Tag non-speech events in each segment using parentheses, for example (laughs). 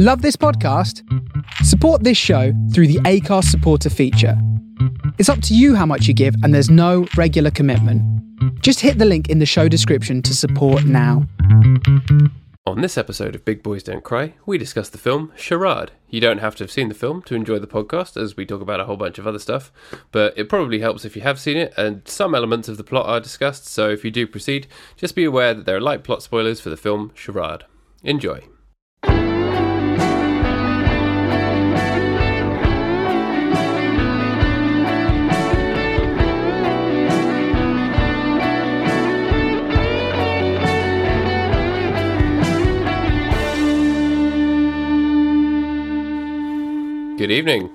Love this podcast? Support this show through the Acast supporter feature. It's up to you how much you give, and there's no regular commitment. Just hit the link in the show description to support now. On this episode of Big Boys Don't Cry, we discuss the film Charade. You don't have to have seen the film to enjoy the podcast, as we talk about a whole bunch of other stuff, but it probably helps if you have seen it, and some elements of the plot are discussed, so if you do proceed, just be aware that there are light plot spoilers for the film Charade. Enjoy. Good evening.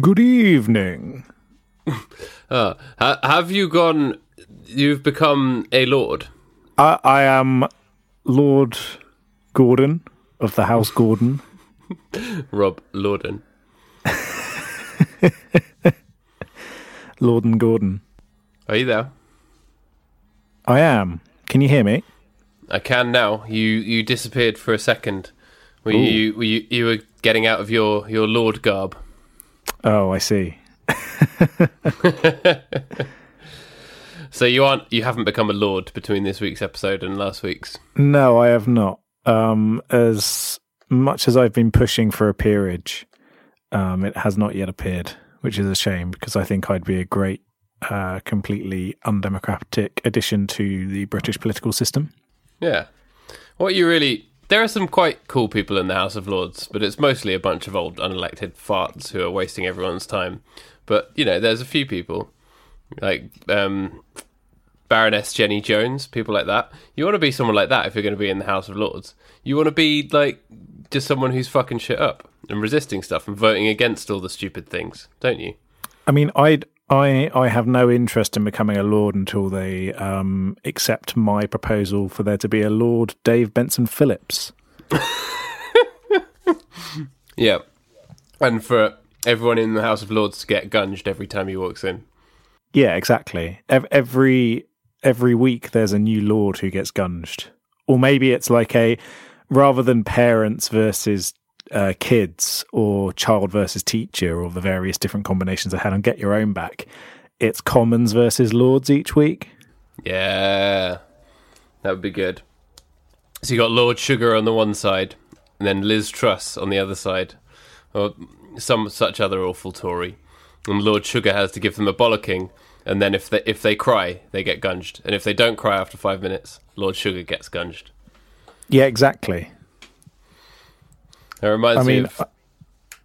Good evening. (laughs) Uh, ha- have you gone? You've become a lord. I, I am Lord Gordon of the House Gordon. (laughs) Rob Lorden. (laughs) Lord and Gordon. Are you there? I am. Can you hear me? I can now. You you disappeared for a second. Were you, were you you were getting out of your your lord garb? Oh, I see. (laughs) So you aren't you haven't become a lord between this week's episode and last week's. No, I have not. Um, as much as I've been pushing for a peerage, um, it has not yet appeared, which is a shame because I think I'd be a great, uh, completely undemocratic addition to the British political system. Yeah. What you really there are some quite cool people in the House of Lords, but it's mostly a bunch of old unelected farts who are wasting everyone's time. But you know, there's a few people like um, Baroness Jenny Jones, people like that. You want to be someone like that if you're going to be in the House of Lords. You want to be like just someone who's fucking shit up and resisting stuff and voting against all the stupid things, don't you? I mean, I'd I I have no interest in becoming a lord until they um, accept my proposal for there to be a Lord Dave Benson Phillips. (laughs) Yeah. And for everyone in the House of Lords to get gunged every time he walks in. Yeah, exactly. Every every week there's a new lord who gets gunged, or maybe it's like a rather than parents versus uh, kids or child versus teacher or the various different combinations I had on Get Your Own Back. It's commons versus lords each week. Yeah. That would be good. So you got Lord Sugar on the one side, and then Liz Truss on the other side, or some such other awful Tory. And Lord Sugar has to give them a bollocking, and then if they if they cry, they get gunged, and if they don't cry after five minutes, Lord Sugar gets gunged. Yeah, exactly. It reminds I mean, me of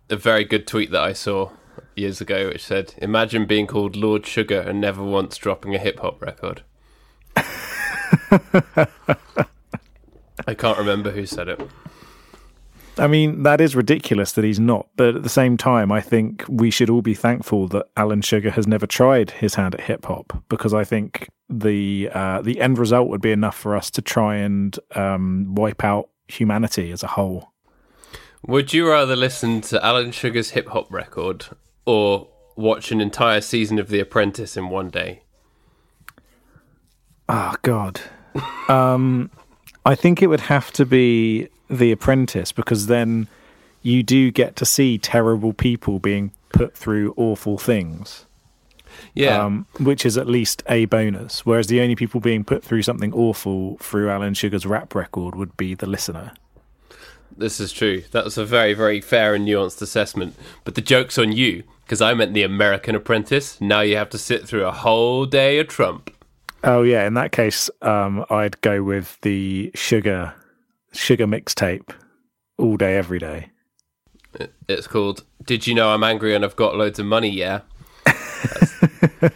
a very good tweet that I saw years ago, which said, "Imagine being called Lord Sugar and never once dropping a hip hop record." (laughs) I can't remember who said it. I mean, that is ridiculous that he's not. But at the same time, I think we should all be thankful that Alan Sugar has never tried his hand at hip hop because I think the uh, the end result would be enough for us to try and um, wipe out humanity as a whole. Would you rather listen to Alan Sugar's hip hop record or watch an entire season of The Apprentice in one day? Oh God. (laughs) um, I think it would have to be The Apprentice because then you do get to see terrible people being put through awful things. Yeah. um, which is at least a bonus. Whereas the only people being put through something awful through Alan Sugar's rap record would be the listener. This is true. That was a very, very fair and nuanced assessment. But the joke's on you, because I meant the American Apprentice. Now you have to sit through a whole day of Trump. Oh yeah, in that case, um, I'd go with the sugar sugar mixtape all day, every day. It's called Did You Know I'm Angry and I've Got Loads of Money, Yeah? (laughs)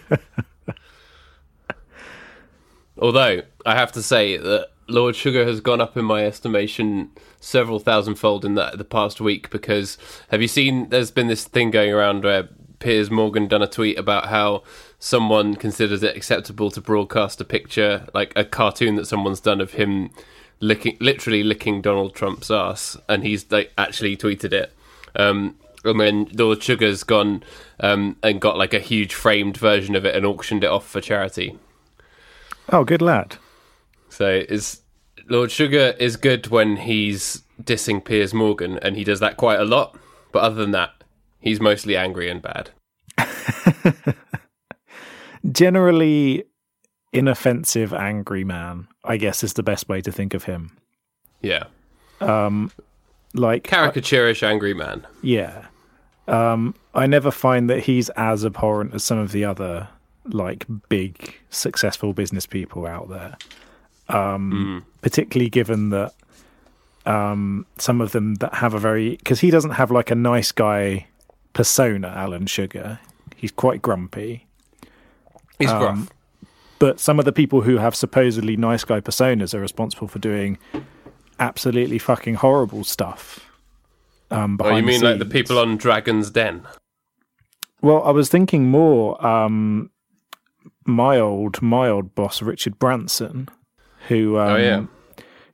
Although, I have to say that Lord Sugar has gone up in my estimation several thousandfold in the, the past week because have you seen there's been this thing going around where Piers Morgan done a tweet about how someone considers it acceptable to broadcast a picture, like a cartoon that someone's done of him licking, literally licking Donald Trump's ass, and he's like actually tweeted it. Um, and then Lord Sugar's gone um, and got like a huge framed version of it and auctioned it off for charity. Oh, good lad. So it's Lord Sugar is good when he's dissing Piers Morgan, and he does that quite a lot. But other than that, he's mostly angry and bad. (laughs) Generally, inoffensive, angry man. I guess is the best way to think of him. Yeah, Like caricaturish angry man. Yeah. Um, I never find that he's as abhorrent as some of the other like big successful business people out there. Um, particularly given that um, some of them that have a very because he doesn't have like a nice guy persona, Alan Sugar. He's quite grumpy. He's Um, gruff. But some of the people who have supposedly nice guy personas are responsible for doing absolutely fucking horrible stuff. Um, Oh, you mean like the people on Dragon's Den? Well, I was thinking more um, my old my old boss Richard Branson, who um, oh yeah,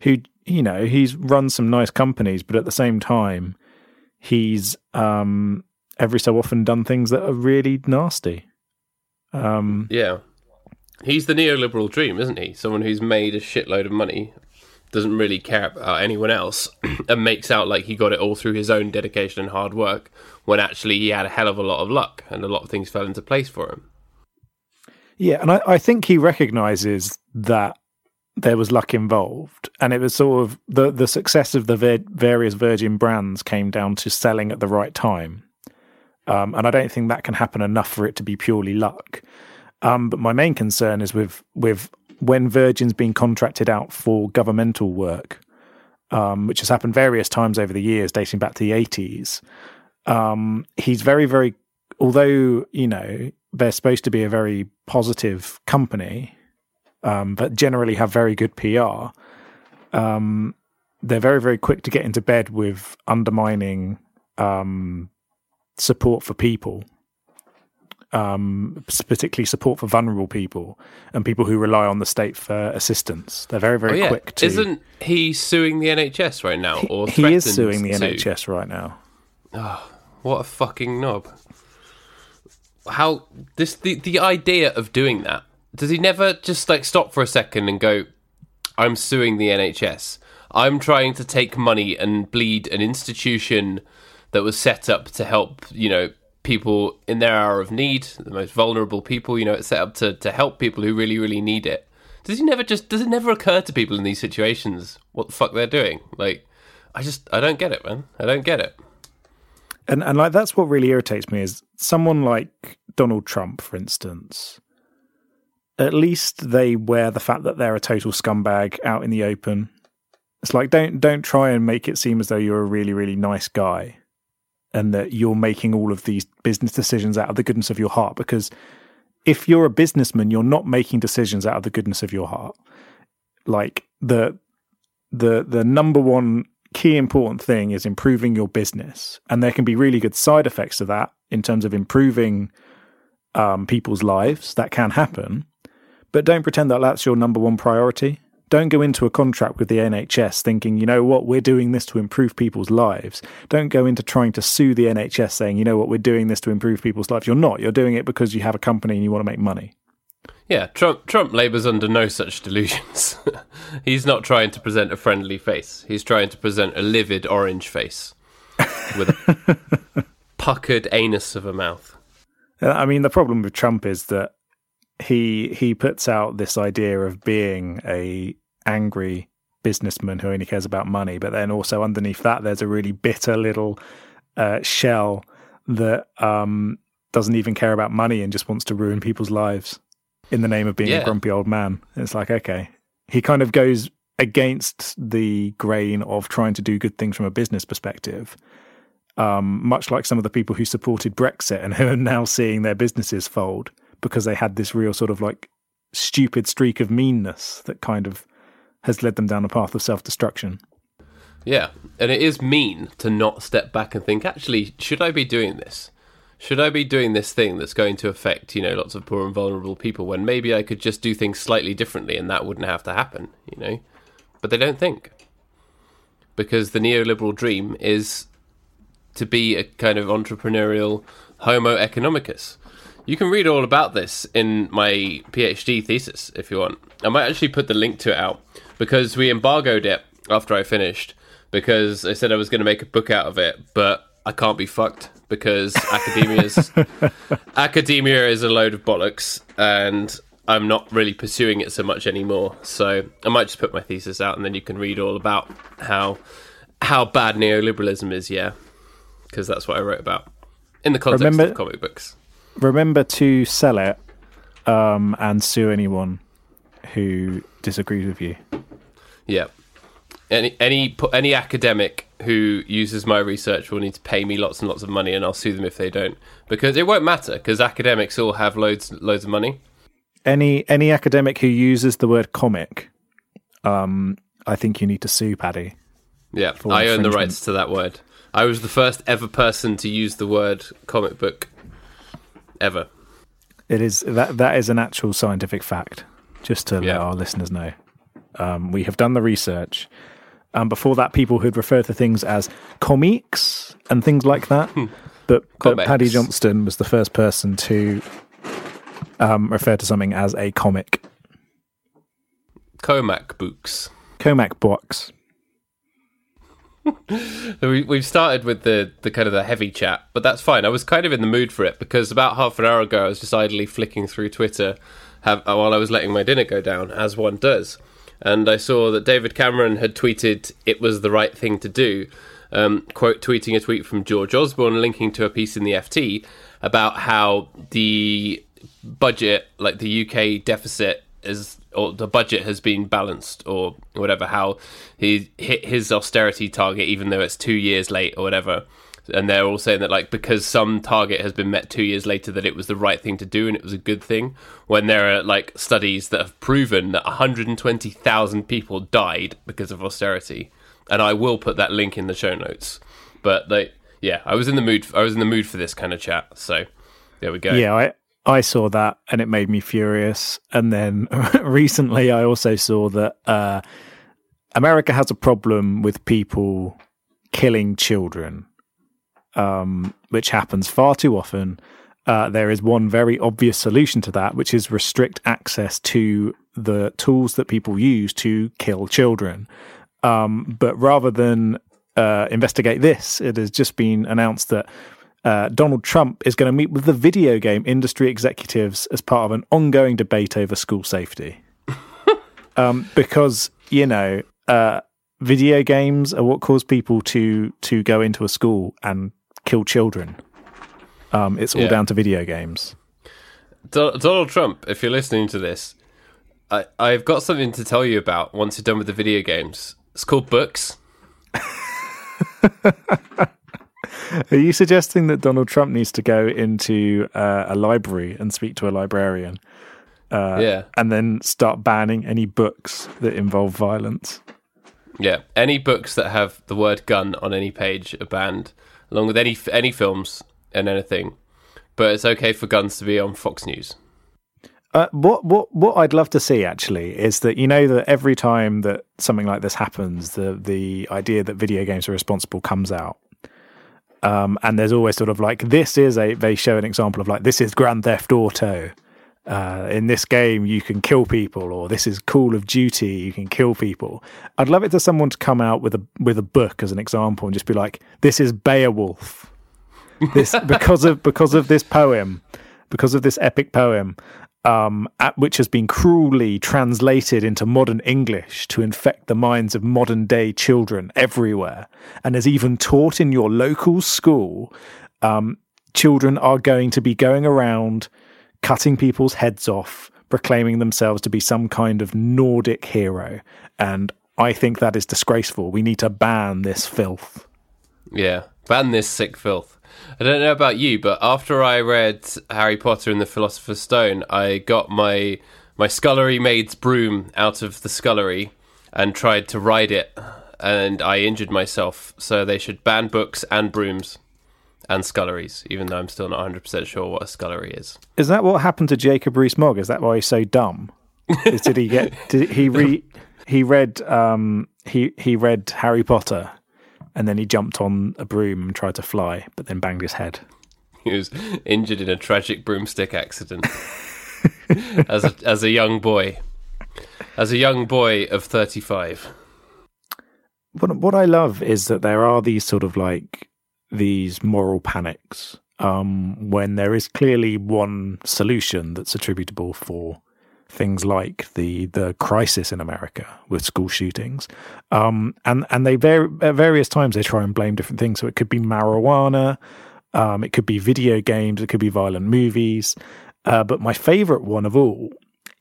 who you know he's run some nice companies, but at the same time he's um, every so often done things that are really nasty. Um, yeah. He's the neoliberal dream, isn't he? Someone who's made a shitload of money, doesn't really care about anyone else, (clears throat) and makes out like he got it all through his own dedication and hard work, when actually he had a hell of a lot of luck and a lot of things fell into place for him. Yeah, and I, I think he recognizes that there was luck involved, and it was sort of the the success of the various Virgin brands came down to selling at the right time, um, and I don't think that can happen enough for it to be purely luck. Um, but my main concern is with with when Virgin's been contracted out for governmental work, um, which has happened various times over the years, dating back to the eighties. Um, he's very, very although you know they're supposed to be a very positive company, um, but generally have very good PR. Um, they're very, very quick to get into bed with undermining um, support for people, um, particularly support for vulnerable people and people who rely on the state for assistance. They're very, very oh yeah, quick to. isn't he suing the NHS right now? or he is suing the to? NHS right now. Oh, What a fucking knob! How this the the idea of doing that? Does he never just like stop for a second and go, "I'm suing the NHS. I'm trying to take money and bleed an institution that was set up to help you know people in their hour of need, the most vulnerable people. You know, it's set up to to help people who really really need it." Does he never just? Does it never occur to people in these situations what the fuck they're doing? Like, I just I don't get it, man. I don't get it. and and like that's what really irritates me is someone like Donald Trump, for instance. At least they wear the fact that they're a total scumbag out in the open. It's like don't don't try and make it seem as though you're a really really nice guy, and that you're making all of these business decisions out of the goodness of your heart. Because if you're a businessman, you're not making decisions out of the goodness of your heart. Like the the the number one key important thing is improving your business and there can be really good side effects to that in terms of improving um, people's lives that can happen but don't pretend that that's your number one priority. Don't go into a contract with the nhs thinking you know what? We're doing this to improve people's lives. Don't go into trying to sue the nhs saying you know what? We're doing this to improve people's lives. You're not. You're doing it because you have a company and you want to make money. Yeah, Trump Trump labours under no such delusions. (laughs) He's not trying to present a friendly face. He's trying to present a livid orange face (laughs) with a puckered anus of a mouth. I mean, the problem with Trump is that he he puts out this idea of being a angry businessman who only cares about money, but then also underneath that, there's a really bitter little uh, shell that um, doesn't even care about money and just wants to ruin people's lives in the name of being Yeah. a grumpy old man. It's like okay, he kind of goes against the grain of trying to do good things from a business perspective um, much like some of the people who supported Brexit and (laughs) who are now seeing their businesses fold because they had this real sort of like stupid streak of meanness that kind of has led them down a path of self destruction. Yeah, and it is mean to not step back and think, actually, should I be doing this? Should I be doing this thing that's going to affect, you know, lots of poor and vulnerable people when maybe I could just do things slightly differently and that wouldn't have to happen, you know? But they don't think. Because the neoliberal dream is to be a kind of entrepreneurial homo economicus. You can read all about this in my PhD thesis if you want. I might actually put the link to it out because we embargoed it after I finished because I said I was going to make a book out of it, but I can't be fucked because academia's (laughs) academia is a load of bollocks and I'm not really pursuing it so much anymore. So I might just put my thesis out and then you can read all about how how bad neoliberalism is, yeah. Because that's what I wrote about in the context Remember- of comic books. Remember to sell it um, and sue anyone who disagrees with you. Yeah. Any any any academic who uses my research will need to pay me lots and lots of money, and I'll sue them if they don't, because it won't matter. Because academics all have loads loads of money. Any any academic who uses the word comic, um, I think you need to sue Paddy. Yeah, I own the rights to that word. I was the first ever person to use the word comic book ever. It is that that is an actual scientific fact. Just to let our listeners know, um, we have done the research. Um, before that, people had referred to things as comics and things like that. but, but Paddy Johnston was the first person to um, refer to something as a comic. Comac books. Comac box. (laughs) We, we've started with the, the kind of the heavy chat, but that's fine. I was kind of in the mood for it because about half an hour ago, I was just idly flicking through Twitter have, while I was letting my dinner go down, as one does. And I saw that David Cameron had tweeted it was the right thing to do. Um, quote tweeting a tweet from George Osborne linking to a piece in the FT about how the budget, like the UK deficit, is or the budget has been balanced or whatever. How he hit his austerity target, even though it's two years late or whatever. And they're all saying that like because some target has been met two years later, that it was the right thing to do and it was a good thing. When there are like studies that have proven that 120,000 people died because of austerity, and I will put that link in the show notes. But like, yeah, I was in the mood. I was in the mood for this kind of chat. So there we go. Yeah, I I saw that and it made me furious. And then (laughs) recently, I also saw that uh, America has a problem with people killing children, um, which happens far too often. Uh, there is one very obvious solution to that, which is restrict access to the tools that people use to kill children. Um, but rather than uh, investigate this, it has just been announced that uh, Donald Trump is going to meet with the video game industry executives as part of an ongoing debate over school safety. (laughs) um, because you know, uh, video games are what cause people to to go into a school and kill children. Um, it's all Yeah. down to video games. Do- Donald Trump, if you're listening to this, I, I've got something to tell you about once you're done with the video games. It's called books. (laughs) (laughs) Are you suggesting that Donald Trump needs to go into uh, a library and speak to a librarian? Uh, yeah. and then start banning any books that involve violence. Yeah. Any books that have the word gun on any page are banned, along with any any films and anything. But it's okay for guns to be on Fox News. Uh, what what what I'd love to see actually is that you know that every time that something like this happens, the the idea that video games are responsible comes out. Um, and there's always sort of like this is a they show an example of like this is Grand Theft Auto. Uh, in this game, you can kill people, or this is Call of Duty, you can kill people. I'd love it to someone to come out with a with a book as an example and just be like, "This is Beowulf." This (laughs) because of because of this poem, because of this epic poem, um, at, which has been cruelly translated into modern English to infect the minds of modern day children everywhere, and is even taught in your local school. Um, children are going to be going around cutting people's heads off, proclaiming themselves to be some kind of Nordic hero. And I think that is disgraceful. We need to ban this filth. Yeah, ban this sick filth. I don't know about you, but after I read Harry Potter and the Philosopher's Stone, I got my my scullery maid's broom out of the scullery and tried to ride it, and I injured myself. So they should ban books and brooms and sculleries, even though I'm still not 100% sure what a scullery is. Is that what happened to Jacob Rees-Mogg? Is that why he's so dumb? Did he get? Did he re? He read. Um. He he read Harry Potter, and then he jumped on a broom and tried to fly, but then banged his head. he was injured in a tragic broomstick accident (laughs) as a, as a young boy. As a young boy of 35. What what I love is that there are these sort of like these moral panics um, when there is clearly one solution that's attributable for things like the the crisis in America with school shootings, um, and and they var- at various times they try and blame different things. So it could be marijuana, um, it could be video games, it could be violent movies. Uh, but my favorite one of all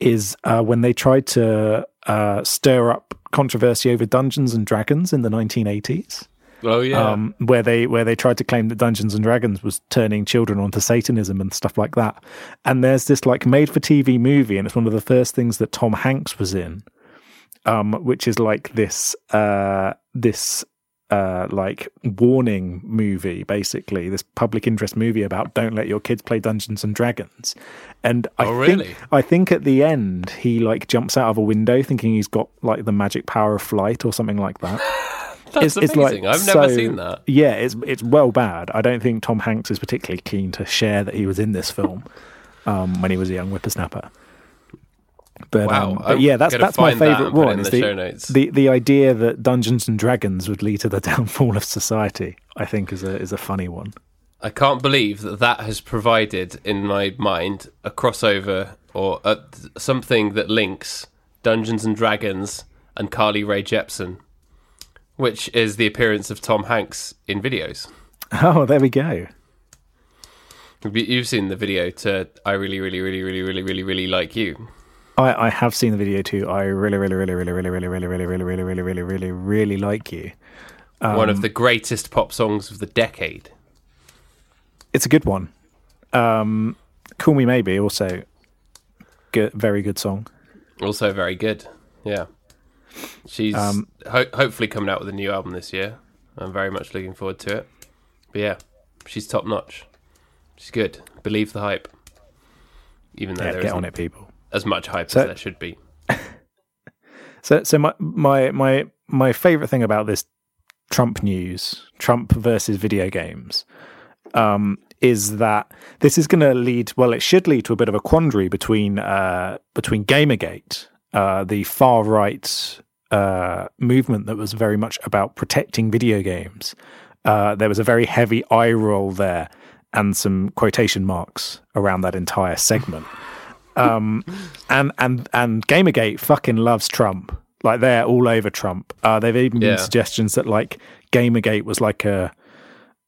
is uh, when they tried to uh, stir up controversy over Dungeons and Dragons in the 1980s. Oh yeah, Um, where they where they tried to claim that Dungeons and Dragons was turning children onto Satanism and stuff like that. And there's this like made for TV movie, and it's one of the first things that Tom Hanks was in, um, which is like this uh, this uh, like warning movie, basically this public interest movie about don't let your kids play Dungeons and Dragons. And I Oh, really? think I think at the end he like jumps out of a window thinking he's got like the magic power of flight or something like that. (laughs) that's amazing. I've never seen that. Yeah, it's it's well bad. I don't think Tom Hanks is particularly keen to share that he was in this film um, when he was a young whippersnapper. But, Wow, um, but yeah, that's that's my find that favorite and put it one. Is the the, the idea that Dungeons and Dragons would lead to the (laughs) downfall of society. I think is a is a funny one. I can't believe that that has provided in my mind a crossover or a, something that links Dungeons and Dragons and Carly Rae Jepsen, which is the appearance of Tom Hanks in videos. Oh, there we go. You- You've seen the video to "I really, really, really, really, really, really, really like you." I, I have seen the video too. I really, really, really, really, really, really, really, really, really, really, really, really, really, really like you. One of the greatest pop songs of the decade. It's a good one. Um, Call Me Maybe also good, very good song. Also very good. Yeah. She's Um, ho- hopefully coming out with a new album this year. I'm very much looking forward to it. But yeah, she's top notch. She's good. Believe the hype. Even though Yeah, there get on it, people. as much hype So- as there should be. (laughs) So, so my my my my favorite thing about this Trump news, Trump versus video games, um, is that this is going to lead. Well, it should lead to a bit of a quandary between uh, between GamerGate, uh, the far right uh, movement that was very much about protecting video games. Uh, there was a very heavy eye roll there, and some quotation marks around that entire segment (laughs) um, and and and Gamergate fucking loves Trump. Like they're all over Trump. Uh, they've even Yeah. been suggestions that like Gamergate was like a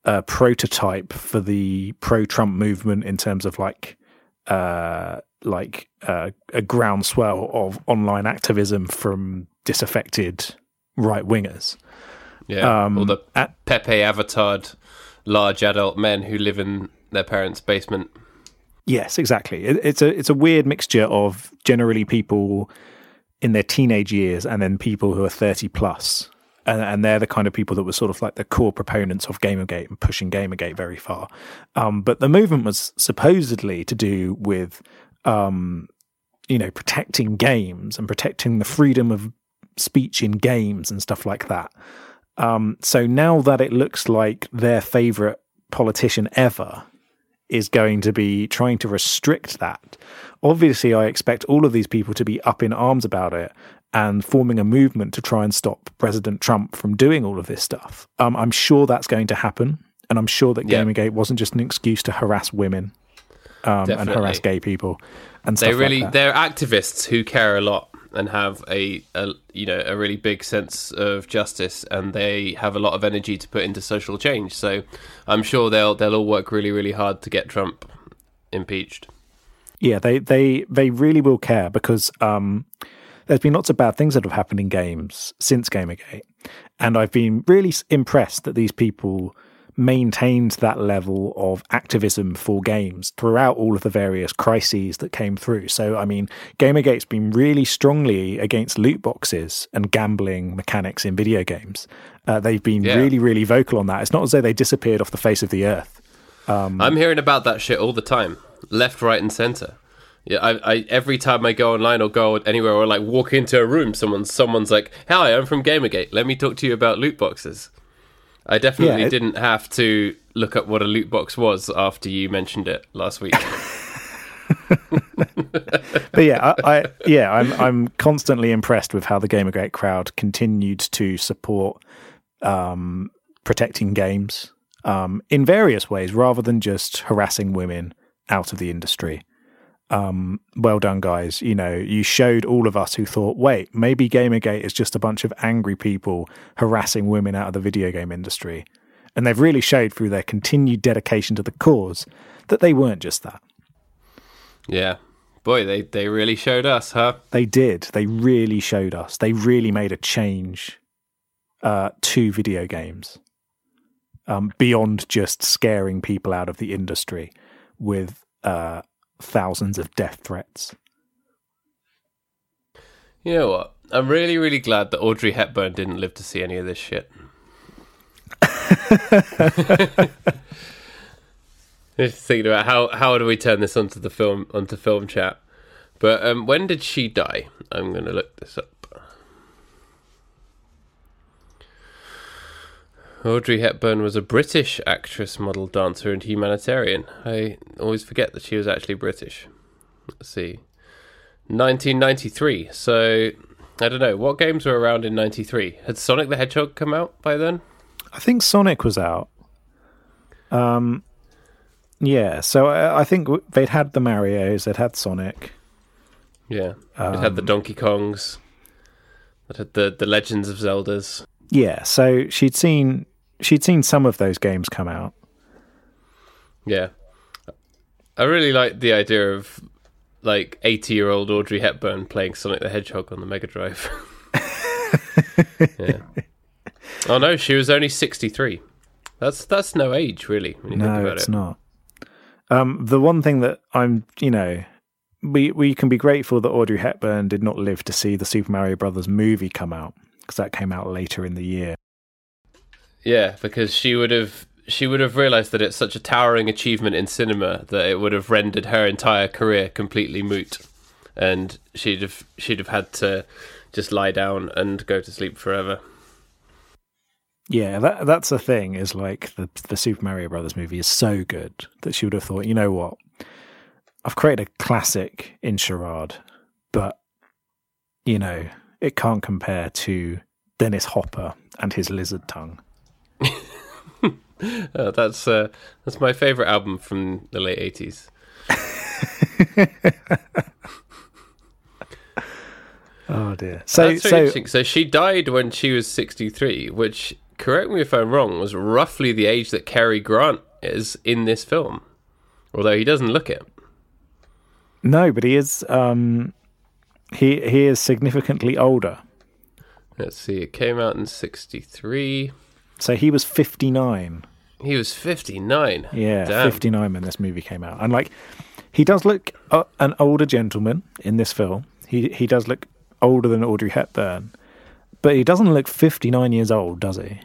a prototype for the pro-Trump movement in terms of like uh, like uh, a groundswell of online activism from disaffected right wingers. Yeah. Um, All the a- Pepe avatared large adult men who live in their parents' basement. Yes, exactly. It, it's a it's a weird mixture of generally people in their teenage years and then people who are thirty plus, and, and they're the kind of people that were sort of like the core proponents of Gamergate and pushing Gamergate very far. Um, but the movement was supposedly to do with, um, you know, protecting games and protecting the freedom of speech in games and stuff like that. Um, so now that it looks like their favorite politician ever is going to be trying to restrict that. Obviously, I expect all of these people to be up in arms about it and forming a movement to try and stop President Trump from doing all of this stuff. Um, I'm sure that's going to happen. And I'm sure that Yeah. Gamergate wasn't just an excuse to harass women um, and harass gay people and stuff They really like they're activists who care a lot and have a, a you know a really big sense of justice and they have a lot of energy to put into social change. So I'm sure they'll they'll all work really really hard to get Trump impeached. Yeah, they they they really will care because um, there's been lots of bad things that have happened in games since Gamergate, and I've been really impressed that these people maintained that level of activism for games throughout all of the various crises that came through. So, I mean, Gamergate's been really strongly against loot boxes and gambling mechanics in video games. Uh, they've been Yeah. really, really vocal on that. It's not as though they disappeared off the face of the earth. I'm hearing about that shit all the time, left, right, and center. Yeah, I, I every time I go online or go anywhere or like walk into a room, someone's someone's like, "Hi, I'm from Gamergate. Let me talk to you about loot boxes." I definitely Yeah, it- didn't have to look up what a loot box was after you mentioned it last week. (laughs) But yeah, I, I yeah, I'm I'm constantly impressed with how the Gamergate crowd continued to support um, protecting games um, in various ways, rather than just harassing women out of the industry. Um, well done, guys. You know, you showed all of us who thought, wait, maybe Gamergate is just a bunch of angry people harassing women out of the video game industry. And they've really showed through their continued dedication to the cause that they weren't just that. yeah. Boy, they, they really showed us, huh? They did. They really showed us. They really made a change uh, to video games um, beyond just scaring people out of the industry with uh, thousands of death threats. You know what? I'm really, really glad that Audrey Hepburn didn't live to see any of this shit. (laughs) Just thinking about how how do we turn this onto the film onto film chat. But um, when did she die? I'm going to look this up. Audrey Hepburn was a British actress, model, dancer, and humanitarian. I always forget that she was actually British. Let's see. 1993. So, I don't know. What games were around in 93? Had Sonic the Hedgehog come out by then? I think Sonic was out. Um, yeah. So I, I think they'd had the Mario's, they'd had Sonic. Yeah. it had the Donkey Kongs. It had the, the Legends of Zeldas. Yeah. So she'd seen she'd seen some of those games come out. Yeah. I really like the idea of like 80 year old Audrey Hepburn playing Sonic the Hedgehog on the Mega Drive. (laughs) yeah. Oh no, she was only 63. That's that's no age really when you think No, it's it. not. Um, the one thing that I'm, you know, we we can be grateful that Audrey Hepburn did not live to see the Super Mario Brothers movie come out because that came out later in the year. Yeah, because she would have she would have realized that it's such a towering achievement in cinema that it would have rendered her entire career completely moot, and she'd have she'd have had to just lie down and go to sleep forever. Yeah, that that's the thing. Is like the the Super Mario Brothers movie is so good that she would have thought, you know what, I've created a classic in charade, but you know it can't compare to Dennis Hopper and his lizard tongue. (laughs) Uh, that's uh, that's my favorite album from the late eighties. (laughs) Oh dear. So That's very so interesting. So she died when she was sixty three, which correct me if I'm wrong, was roughly the age that Cary Grant is in this film, although he doesn't look it. no, but he is um he he is significantly older. Let's see, it came out in sixty three. So he was 59. He was fifty nine. Yeah, Damn. 59 when this movie came out. And like he does look uh, an older gentleman in this film. He he does look older than Audrey Hepburn. But he doesn't look 59 years old, does he?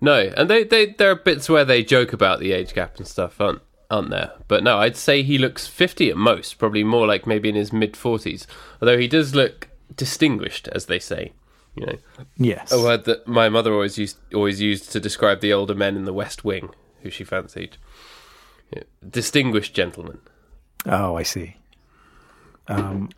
No, and they, they there are bits where they joke about the age gap and stuff, aren't aren't there? But no, I'd say he looks fifty at most, probably more like maybe in his mid forties. Although he does look distinguished, as they say. You know, Yes. a word that my mother always used always used to describe the older men in the West Wing who she fancied. Yeah, Distinguished gentlemen. Oh, I see. Um,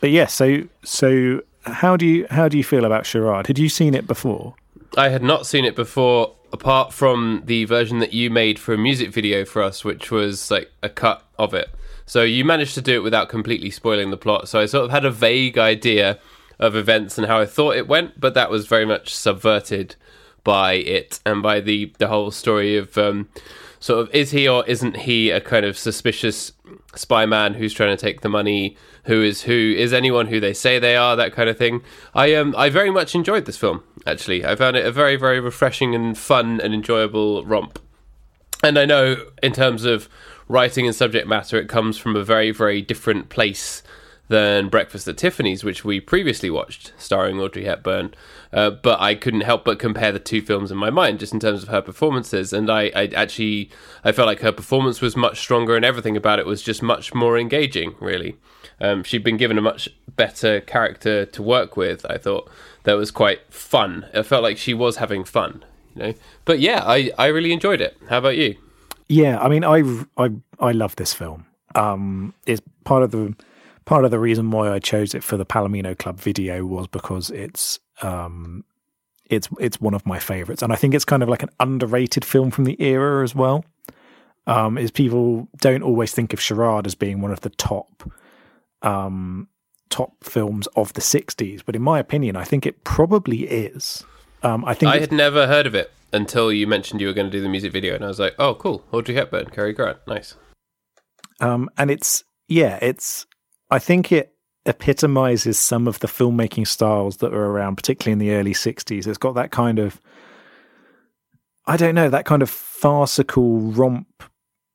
but yeah, so so how do you how do you feel about Charade? Had you seen it before? I had not seen it before, apart from the version that you made for a music video for us, which was like a cut of it. So you managed to do it without completely spoiling the plot. So I sort of had a vague idea of events and how I thought it went, but that was very much subverted by it and by the the whole story of um, sort of is he or isn't he a kind of suspicious spy man who's trying to take the money? Who is who? Is anyone who they say they are? That kind of thing. I um i very much enjoyed this film actually. I found it a very very refreshing and fun and enjoyable romp. And I know in terms of writing and subject matter, it comes from a very, very different place than Breakfast at Tiffany's, which we previously watched, starring Audrey Hepburn. Uh, but I couldn't help but compare the two films in my mind, just in terms of her performances. And I, I actually, I felt like her performance was much stronger, and everything about it was just much more engaging. Really, um, she'd been given a much better character to work with. I thought that was quite fun. It felt like she was having fun. you know. But yeah, I I really enjoyed it. How about you? Yeah, I mean, I I I love this film. Um, it's part of the part of the reason why I chose it for the Palomino Club video was because it's um it's it's one of my favorites, and I think it's kind of like an underrated film from the era as well. Um, is people don't always think of Charade as being one of the top um top films of the 60s but in my opinion i think it probably is. Um i think I had never heard of it until you mentioned you were going to do the music video, and I was like, oh, cool, Audrey Hepburn, Cary Grant, nice. Um, and it's yeah, it's I think it epitomizes some of the filmmaking styles that were around, particularly in the early '60s. It's got that kind of I don't know that kind of farcical romp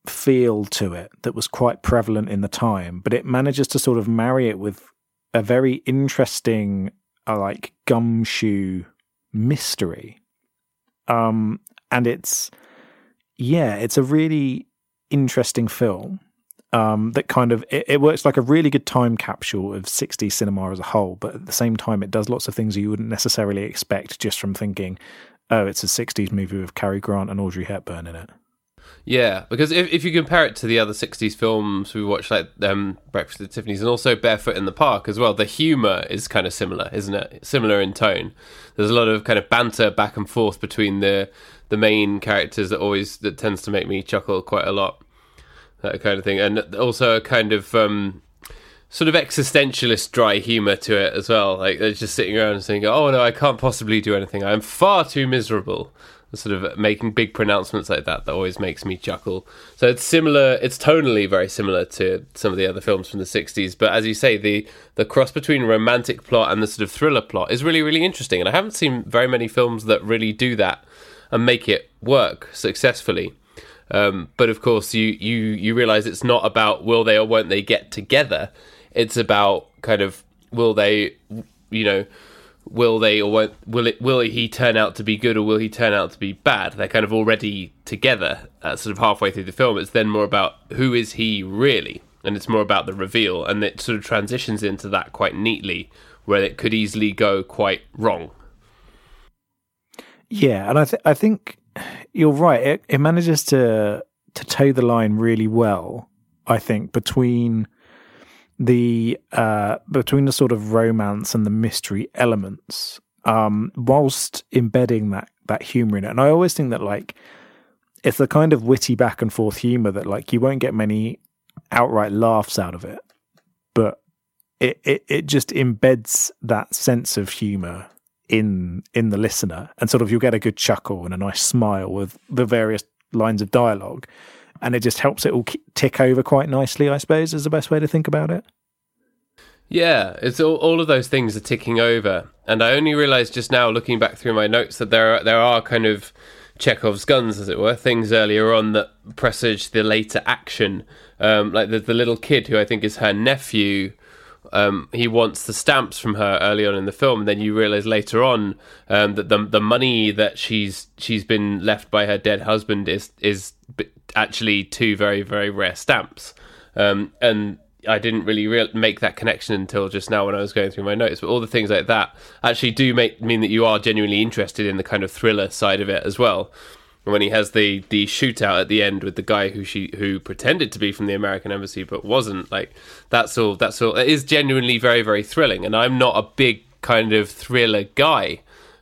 feel to it that was quite prevalent in the time, but it manages to sort of marry it with a very interesting, uh, like gumshoe mystery. Um, and it's yeah, it's a really interesting film um, that kind of it, it, works like a really good time capsule of 60s cinema as a whole but at the same time it does lots of things you wouldn't necessarily expect just from thinking oh it's a 60s movie with Cary Grant and Audrey Hepburn in it. Yeah because if, if you compare it to the other 60s films we watched like um, Breakfast at Tiffany's and also Barefoot in the Park as well the humor is kind of similar isn't it? Similar in tone. There's a lot of kind of banter back and forth between the the main characters that always that tends to make me chuckle quite a lot that kind of thing, and also a kind of um, sort of existentialist dry humor to it as well. Like they're just sitting around and saying, "Oh no, I can't possibly do anything. I'm far too miserable." Sort of making big pronouncements like that that always makes me chuckle. So it's similar. It's tonally very similar to some of the other films from the '60s. But as you say, the the cross between romantic plot and the sort of thriller plot is really really interesting. And I haven't seen very many films that really do that and make it work successfully. Um, but of course, you you you realize it's not about will they or won't they get together. It's about kind of will they, you know, will they or won't will it will he turn out to be good or will he turn out to be bad? They're kind of already together, uh, sort of halfway through the film. It's then more about who is he really, and it's more about the reveal, and it sort of transitions into that quite neatly, where it could easily go quite wrong. Yeah, and I th- I think you're right. It, it manages to to toe the line really well. I think between the uh, between the sort of romance and the mystery elements, um, whilst embedding that that humor in it. And I always think that like it's the kind of witty back and forth humor that like you won't get many outright laughs out of it, but it it, it just embeds that sense of humor in in the listener, and sort of you'll get a good chuckle and a nice smile with the various lines of dialogue, and it just helps it all tick over quite nicely. I suppose is the best way to think about it. Yeah, it's all, all of those things are ticking over, and I only realised just now, looking back through my notes, that there are, there are kind of Chekhov's guns, as it were, things earlier on that presage the later action. Um, like the, the little kid who I think is her nephew, um, he wants the stamps from her early on in the film, and then you realize later on um, that the the money that she's she's been left by her dead husband is is actually two very very rare stamps, um, and I didn't really re- make that connection until just now when I was going through my notes. But all the things like that actually do make mean that you are genuinely interested in the kind of thriller side of it as well when he has the the shootout at the end with the guy who she who pretended to be from the American embassy but wasn't like that's all that's all it is genuinely very very thrilling. And I'm not a big kind of thriller guy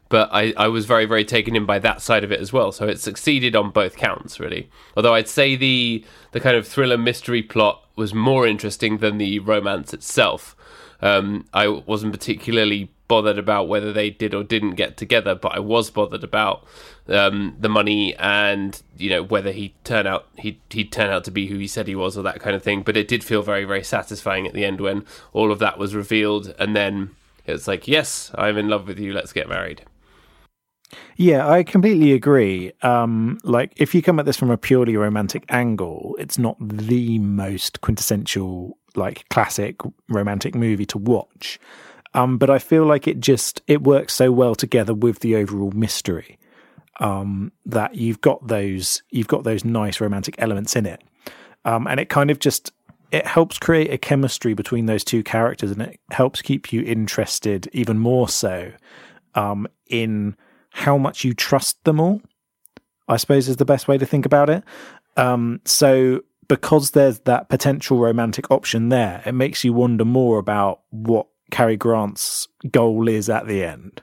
but I, I was very very taken in by that side of it as well. So it succeeded on both counts really. Although I'd say the the kind of thriller mystery plot was more interesting than the romance itself. Um, I wasn't particularly bothered about whether they did or didn't get together, but I was bothered about um, the money and you know whether he turn out he he turn out to be who he said he was or that kind of thing. But it did feel very very satisfying at the end when all of that was revealed, and then it's like, yes, I'm in love with you. Let's get married. Yeah, I completely agree. Um, like, if you come at this from a purely romantic angle, it's not the most quintessential, like, classic romantic movie to watch. Um, but I feel like it just it works so well together with the overall mystery um, that you've got those you've got those nice romantic elements in it, um, and it kind of just it helps create a chemistry between those two characters, and it helps keep you interested even more so um, in how much you trust them all. I suppose is the best way to think about it. Um, so because there's that potential romantic option there, it makes you wonder more about what Cary Grant's goal is at the end.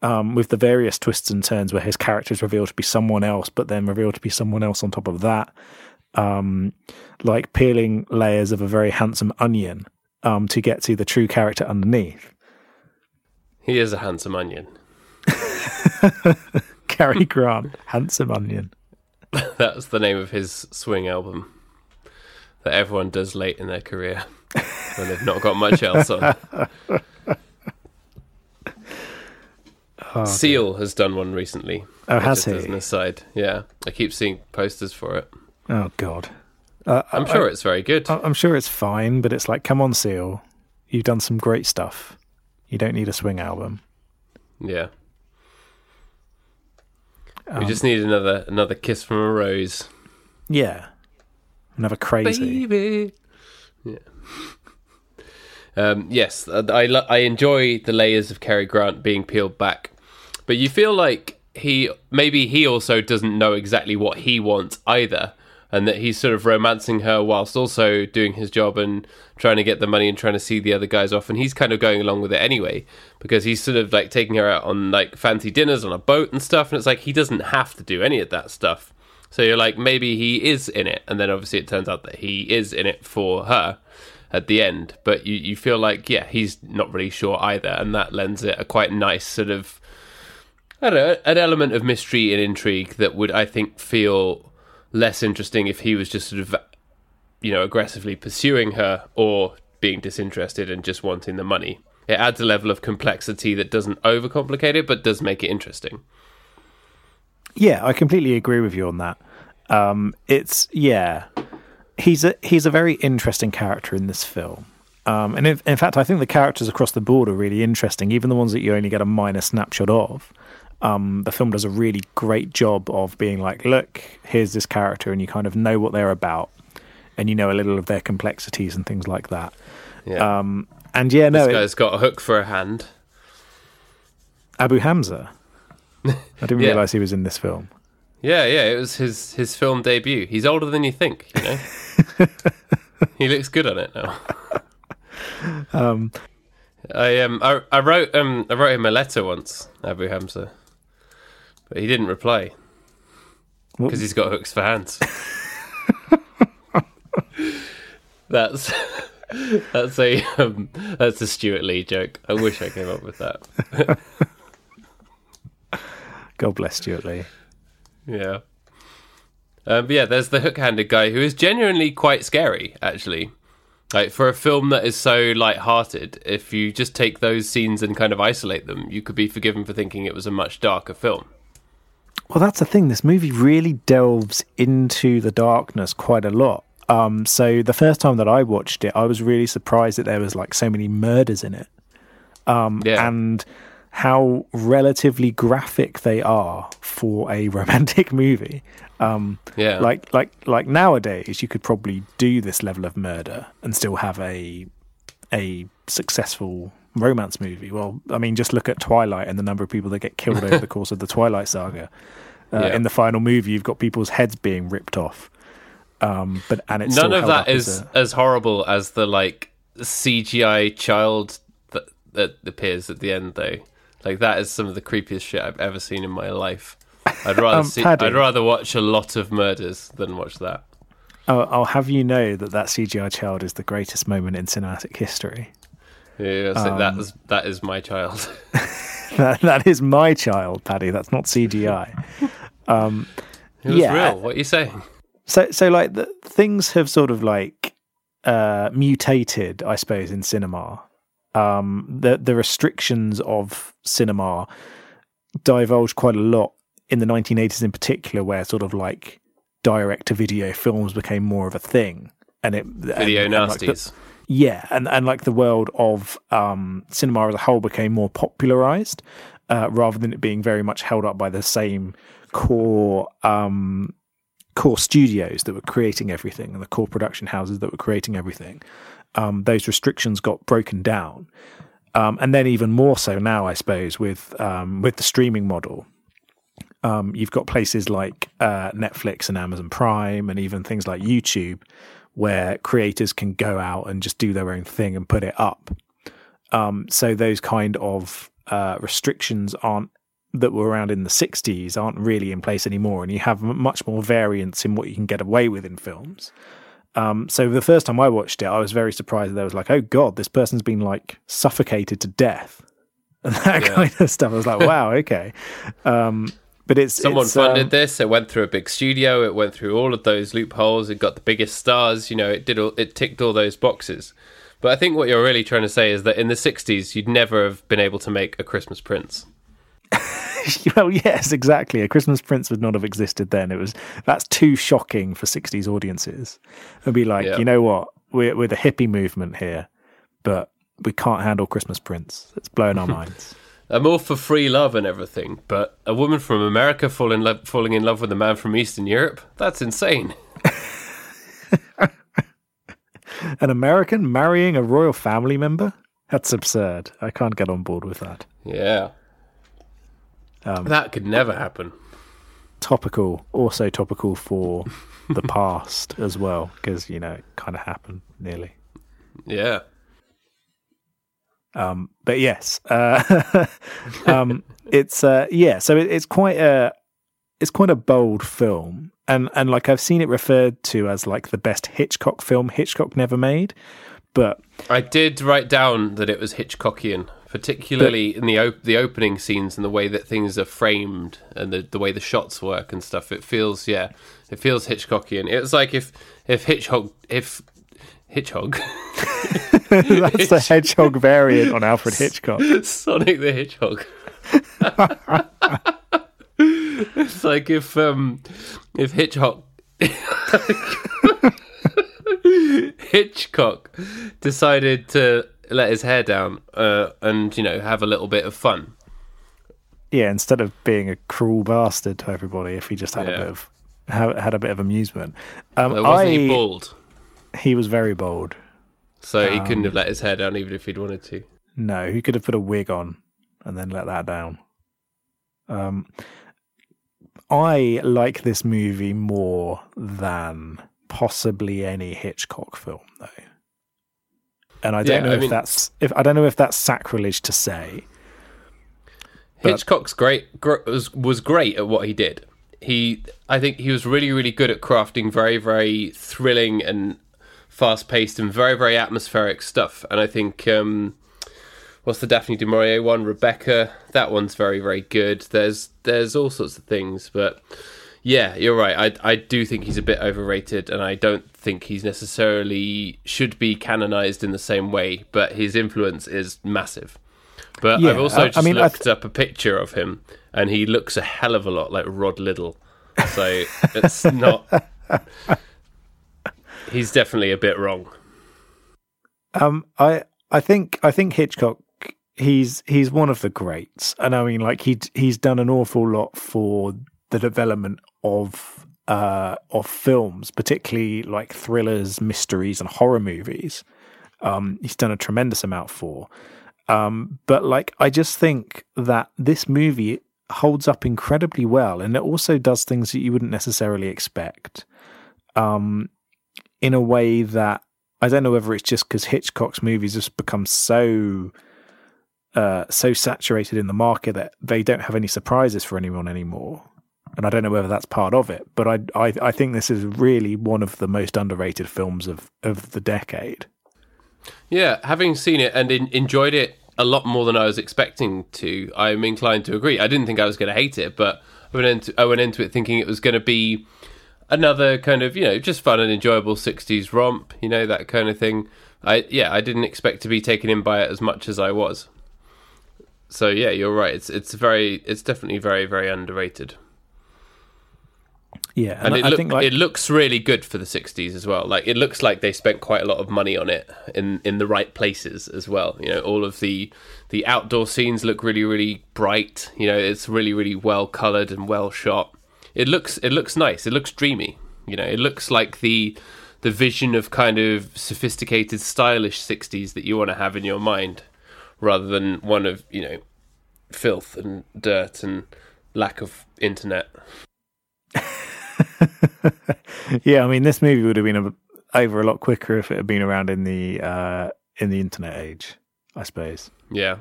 Um, with the various twists and turns where his character is revealed to be someone else, but then revealed to be someone else on top of that. Um, like peeling layers of a very handsome onion um, to get to the true character underneath. He is a handsome onion. (laughs) Cary Grant, handsome onion. That's the name of his swing album that everyone does late in their career when they've not got much else on. (laughs) Oh, Seal has done one recently. Oh, has just As he? an aside, yeah, I keep seeing posters for it. Oh God. Uh, I'm sure it's very good. I, I'm sure it's fine, but it's like, come on, Seal, you've done some great stuff. You don't need a swing album. yeah, Um, we just need another another kiss from a rose, yeah, another crazy. baby. Yeah. Um, yes, I lo- I enjoy the layers of Cary Grant being peeled back, but you feel like he maybe he also doesn't know exactly what he wants either, and that he's sort of romancing her whilst also doing his job and trying to get the money and trying to see the other guys off, and he's kind of going along with it anyway because he's sort of like taking her out on like fancy dinners on a boat and stuff, and it's like he doesn't have to do any of that stuff. So you're like, maybe he is in it, and then obviously it turns out that he is in it for her at the end. But you, you feel like, yeah, he's not really sure either, and that lends it a quite nice sort of, I don't know, an element of mystery and intrigue that would, I think, feel less interesting if he was just sort of, you know, aggressively pursuing her or being disinterested and just wanting the money. It adds a level of complexity that doesn't overcomplicate it, but does make it interesting. Yeah, I completely agree with you on that. Um, it's yeah, he's a he's a very interesting character in this film. Um, and in, in fact, I think the characters across the board are really interesting, even the ones that you only get a minor snapshot of. Um, the film does a really great job of being like, look, here's this character, and you kind of know what they're about, and you know a little of their complexities and things like that. Yeah. Um, and yeah, no, this it- guy's got a hook for a hand. Abu Hamza. I didn't (laughs) Yeah. realize he was in this film. Yeah, yeah, it was his his film debut. He's older than you think, you know. (laughs) he looks good on it now. Um, I um I, I wrote um I wrote him a letter once, Abu Hamza, but he didn't reply because he's got hooks for hands. (laughs) that's (laughs) that's a um, that's a Stewart Lee joke. I wish I came up with that. (laughs) God bless Stewart Lee. Yeah. Um, but yeah, there's the hook-handed guy who is genuinely quite scary, actually. Like for a film that is so light-hearted, if you just take those scenes and kind of isolate them, you could be forgiven for thinking it was a much darker film. Well, that's the thing. This movie really delves into the darkness quite a lot. Um, so the first time that I watched it, I was really surprised that there was like so many murders in it, um, Yeah. and how relatively graphic they are for a (laughs) romantic movie. Um, Yeah. like like like nowadays, you could probably do this level of murder and still have a a successful romance movie. Well, I mean, just look at Twilight and the number of people that get killed over the (laughs) course of the Twilight saga. Uh, Yeah. In the final movie, you've got people's heads being ripped off. Um, but and it's None of that is as a- as horrible as the like CGI child that that appears at the end, though. Like that is some of the creepiest shit I've ever seen in my life. I'd rather (laughs) Um, see. I'd rather watch a lot of murders than watch that. Oh, I'll have you know that that CGI child is the greatest moment in cinematic history. Yeah, so that Um, is that is my child. (laughs) (laughs) that, that is my child, Paddy. That's not CGI. (laughs) Um, It was Yeah. real. What are you saying? so, so like the, things have sort of like uh, mutated, I suppose, in cinema. Um, the the restrictions of cinema divulged quite a lot in the 1980s, in particular, where sort of like direct to video films became more of a thing, and it Video and, and, like, the- nasties. Yeah, and and like the world of um, cinema as a whole became more popularized, uh, rather than it being very much held up by the same core um, core studios that were creating everything and the core production houses that were creating everything. Um, those restrictions got broken down, um, and then even more so now, I suppose, with um, with the streaming model. Um, you've got places like uh, Netflix and Amazon Prime, and even things like YouTube, where creators can go out and just do their own thing and put it up. Um, so those kind of uh, restrictions aren't that were around in the 60s aren't really in place anymore, and you have much more variance in what you can get away with in films. Um, so the first time I watched it, I was very surprised that I was like, "Oh God, this person's been like suffocated to death," (laughs) and that yeah. kind of stuff. I was like, "Wow, okay." Um, but it's someone it's, funded um, this. It went through a big studio. It went through all of those loopholes. It got the biggest stars. You know, it did. All, it ticked all those boxes. But I think what you're really trying to say is that in the '60s, you'd never have been able to make a Christmas Prince. (laughs) well, yes, exactly. A Christmas Prince would not have existed then. It was that's too shocking for '60s audiences. It'd be like, yeah. you know what? We're we're the hippie movement here, but we can't handle Christmas Prince. It's blowing our (laughs) minds. I'm all for free love and everything, but a woman from America falling, lo- falling in love with a man from Eastern Europe? That's insane. (laughs) An American marrying a royal family member? That's absurd. I can't get on board with that. Yeah. Um, that could never happen. Topical, also topical for the (laughs) past as well, because, you know, it kind of happened nearly. Yeah. Um, but yes, uh, (laughs) um, it's uh, yeah. So it, it's quite a it's quite a bold film, and and like I've seen it referred to as like the best Hitchcock film Hitchcock never made. But I did write down that it was Hitchcockian, particularly but, in the op- the opening scenes and the way that things are framed and the the way the shots work and stuff. It feels yeah, it feels Hitchcockian. It's like if if Hitchcock if Hitchhog. (laughs) (laughs) (laughs) That's the hedgehog variant on Alfred Hitchcock. Sonic the Hedgehog. it's like if um if Hitchcock (laughs) Hitchcock decided to let his hair down uh, and you know have a little bit of fun. Yeah, instead of being a cruel bastard to everybody, if he just had yeah. a bit of had a bit of amusement. Um, I, he bald? He was very bold. So um, he couldn't have um, let his hair down even if he'd wanted to. No, he could have put a wig on and then let that down. Um, I like this movie more than possibly any Hitchcock film, though. And I don't yeah, know I if mean, that's if I don't know if that's sacrilege to say. Hitchcock's great gr- was was great at what he did. He, I think, he was really really good at crafting very very thrilling and fast paced and very very atmospheric stuff. And I think um, what's the Daphne du Maurier one, Rebecca. That one's very very good. There's there's all sorts of things, but yeah, you're right. I I do think he's a bit overrated, and I don't think he's necessarily should be canonized in the same way. But his influence is massive. But yeah, I've also just I mean, looked th- up a picture of him, and he looks a hell of a lot like Rod Liddle. So (laughs) it's not he's definitely a bit wrong. Um, I I think I think Hitchcock he's he's one of the greats, and I mean like he he's done an awful lot for the development of uh of films, particularly like thrillers, mysteries, and horror movies. Um, he's done a tremendous amount for. Um, but like I just think that this movie holds up incredibly well, and it also does things that you wouldn't necessarily expect. Um, in a way that I don't know whether it's just because Hitchcock's movies have become so uh, so saturated in the market that they don't have any surprises for anyone anymore. And I don't know whether that's part of it, but I, I I think this is really one of the most underrated films of of the decade. Yeah, having seen it and in, enjoyed it a lot more than I was expecting to, I'm inclined to agree. I didn't think I was going to hate it, but I went into I went into it thinking it was going to be another kind of you know just fun and enjoyable 60s romp you know that kind of thing. I yeah i didn't expect to be taken in by it as much as i was. So yeah you're right. It's it's very it's definitely very very underrated. Yeah and, and it, look, like... it looks really good for the 60s as well. Like it looks like they spent quite a lot of money on it in in the right places as well. You know all of the the outdoor scenes look really really bright. You know it's really really well colored and well shot it looks it looks nice. It looks dreamy. You know, it looks like the the vision of kind of sophisticated, stylish '60s that you want to have in your mind, rather than one of you know filth and dirt and lack of internet. (laughs) yeah, I mean, this movie would have been a, over a lot quicker if it had been around in the uh, in the internet age, I suppose. Yeah,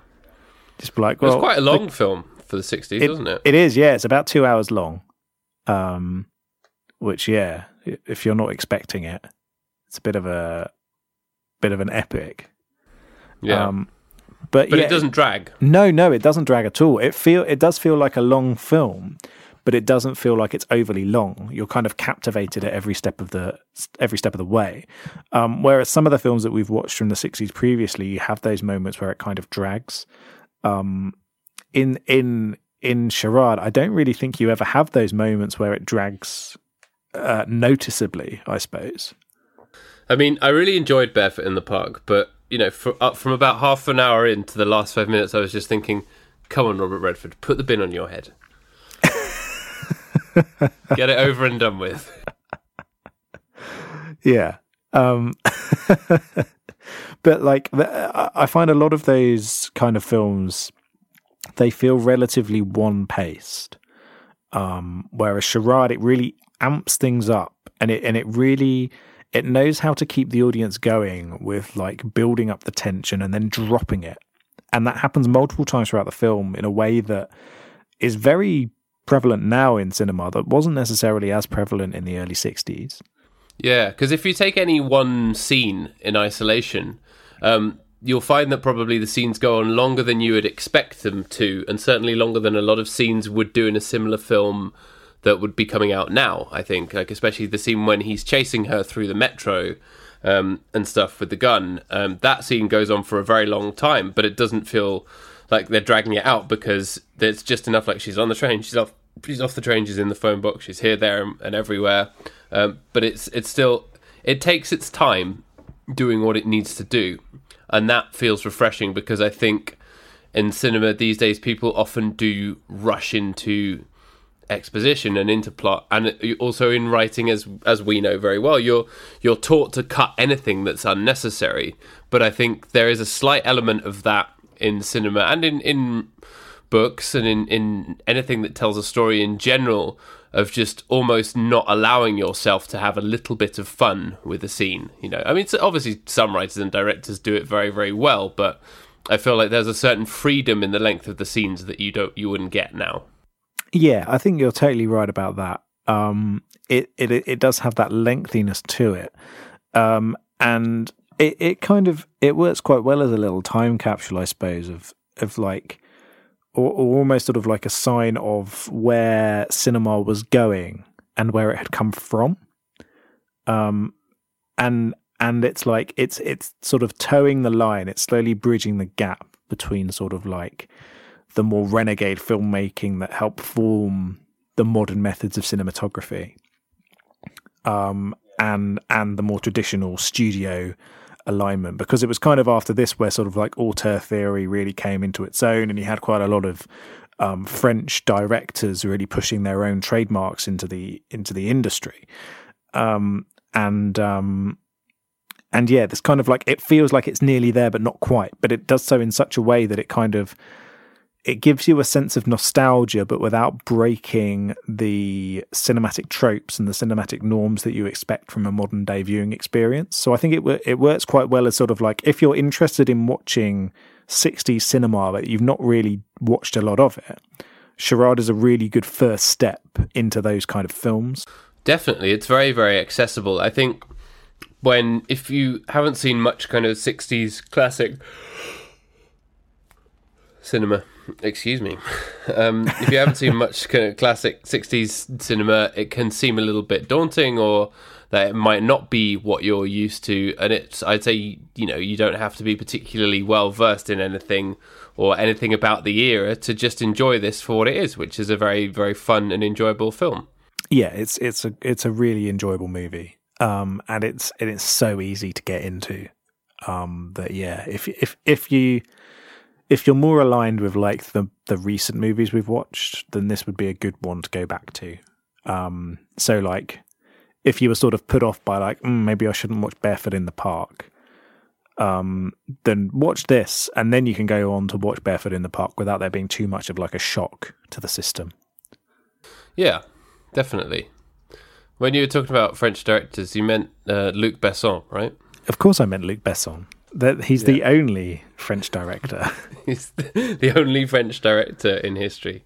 just like, well, it's quite a long film for the '60s, it, isn't it? It is. Yeah, it's about two hours long. Um, which yeah, if you're not expecting it, it's a bit of a bit of an epic. Yeah. Um, but but yeah, it doesn't drag. No, no, it doesn't drag at all. It feel it does feel like a long film, but it doesn't feel like it's overly long. You're kind of captivated at every step of the every step of the way. Um, whereas some of the films that we've watched from the '60s previously, you have those moments where it kind of drags. Um, in in in Charade, I don't really think you ever have those moments where it drags uh, noticeably. I suppose. I mean, I really enjoyed Barefoot in the Park, but you know, for, from about half an hour into the last five minutes, I was just thinking, "Come on, Robert Redford, put the bin on your head, (laughs) get it over and done with." (laughs) Yeah, um, (laughs) but like, I find a lot of those kind of films, they feel relatively one-paced. Um, whereas Charade, it really amps things up, and it and it really it knows how to keep the audience going with like building up the tension and then dropping it. And that happens multiple times throughout the film in a way that is very prevalent now in cinema that wasn't necessarily as prevalent in the early 60s. Yeah, because if you take any one scene in isolation, um, you'll find that probably the scenes go on longer than you would expect them to, and certainly longer than a lot of scenes would do in a similar film that would be coming out now. I think, like especially the scene when he's chasing her through the metro um, and stuff with the gun. Um, that scene goes on for a very long time, but it doesn't feel like they're dragging it out because there's just enough. Like she's on the train, she's off, she's off the train, she's in the phone box, she's here, there, and everywhere. Um, but it's it's still it takes its time doing what it needs to do, and that feels refreshing because I think in cinema these days people often do rush into exposition and into plot. And also in writing as as we know very well you're you're taught to cut anything that's unnecessary. But i think there is a slight element of that in cinema and in in books and in in anything that tells a story in general of just almost not allowing yourself to have a little bit of fun with a scene you know? I mean obviously some writers and directors do it very very well but i feel like there's a certain freedom in the length of the scenes that you don't you wouldn't get now. Yeah, I think you're totally right about that. Um, it it it does have that lengthiness to it, um, and it, it kind of it works quite well as a little time capsule, I suppose, of of like, or, almost sort of like a sign of where cinema was going and where it had come from. Um, and and it's like it's it's sort of towing the line. It's slowly bridging the gap between sort of like the more renegade filmmaking that helped form the modern methods of cinematography, um, and and the more traditional studio alignment. Because it was kind of after this where sort of like auteur theory really came into its own, and you had quite a lot of um, French directors really pushing their own trademarks into the into the industry, um, and um, and yeah, this kind of like it feels like it's nearly there, but not quite. But it does so in such a way that it kind of it gives you a sense of nostalgia, but without breaking the cinematic tropes and the cinematic norms that you expect from a modern day viewing experience. So I think it it works quite well as sort of like if you're interested in watching 60s cinema, but you've not really watched a lot of it. Charade is a really good first step into those kind of films. Definitely, it's very very accessible. I think when if you haven't seen much kind of 60s classic cinema excuse me. (laughs) Um, if you haven't seen much kind of classic 60s cinema, it can seem a little bit daunting or that it might not be what you're used to. And it's, I'd say, you know, you don't have to be particularly well versed in anything or anything about the era to just enjoy this for what it is, which is a very, very fun and enjoyable film. Yeah, it's it's a it's a really enjoyable movie, um, and it's and it's so easy to get into. Um, that yeah, if if if you if you're more aligned with like the the recent movies we've watched, then this would be a good one to go back to. Um, so like, if you were sort of put off by like, mm, maybe I shouldn't watch Barefoot in the Park, um, then watch this, and then you can go on to watch Barefoot in the Park without there being too much of like a shock to the system. Yeah, definitely. When you were talking about French directors, you meant uh, Luc Besson, right? Of course, I meant Luc Besson. That he's the only French director. (laughs) He's the only French director in history.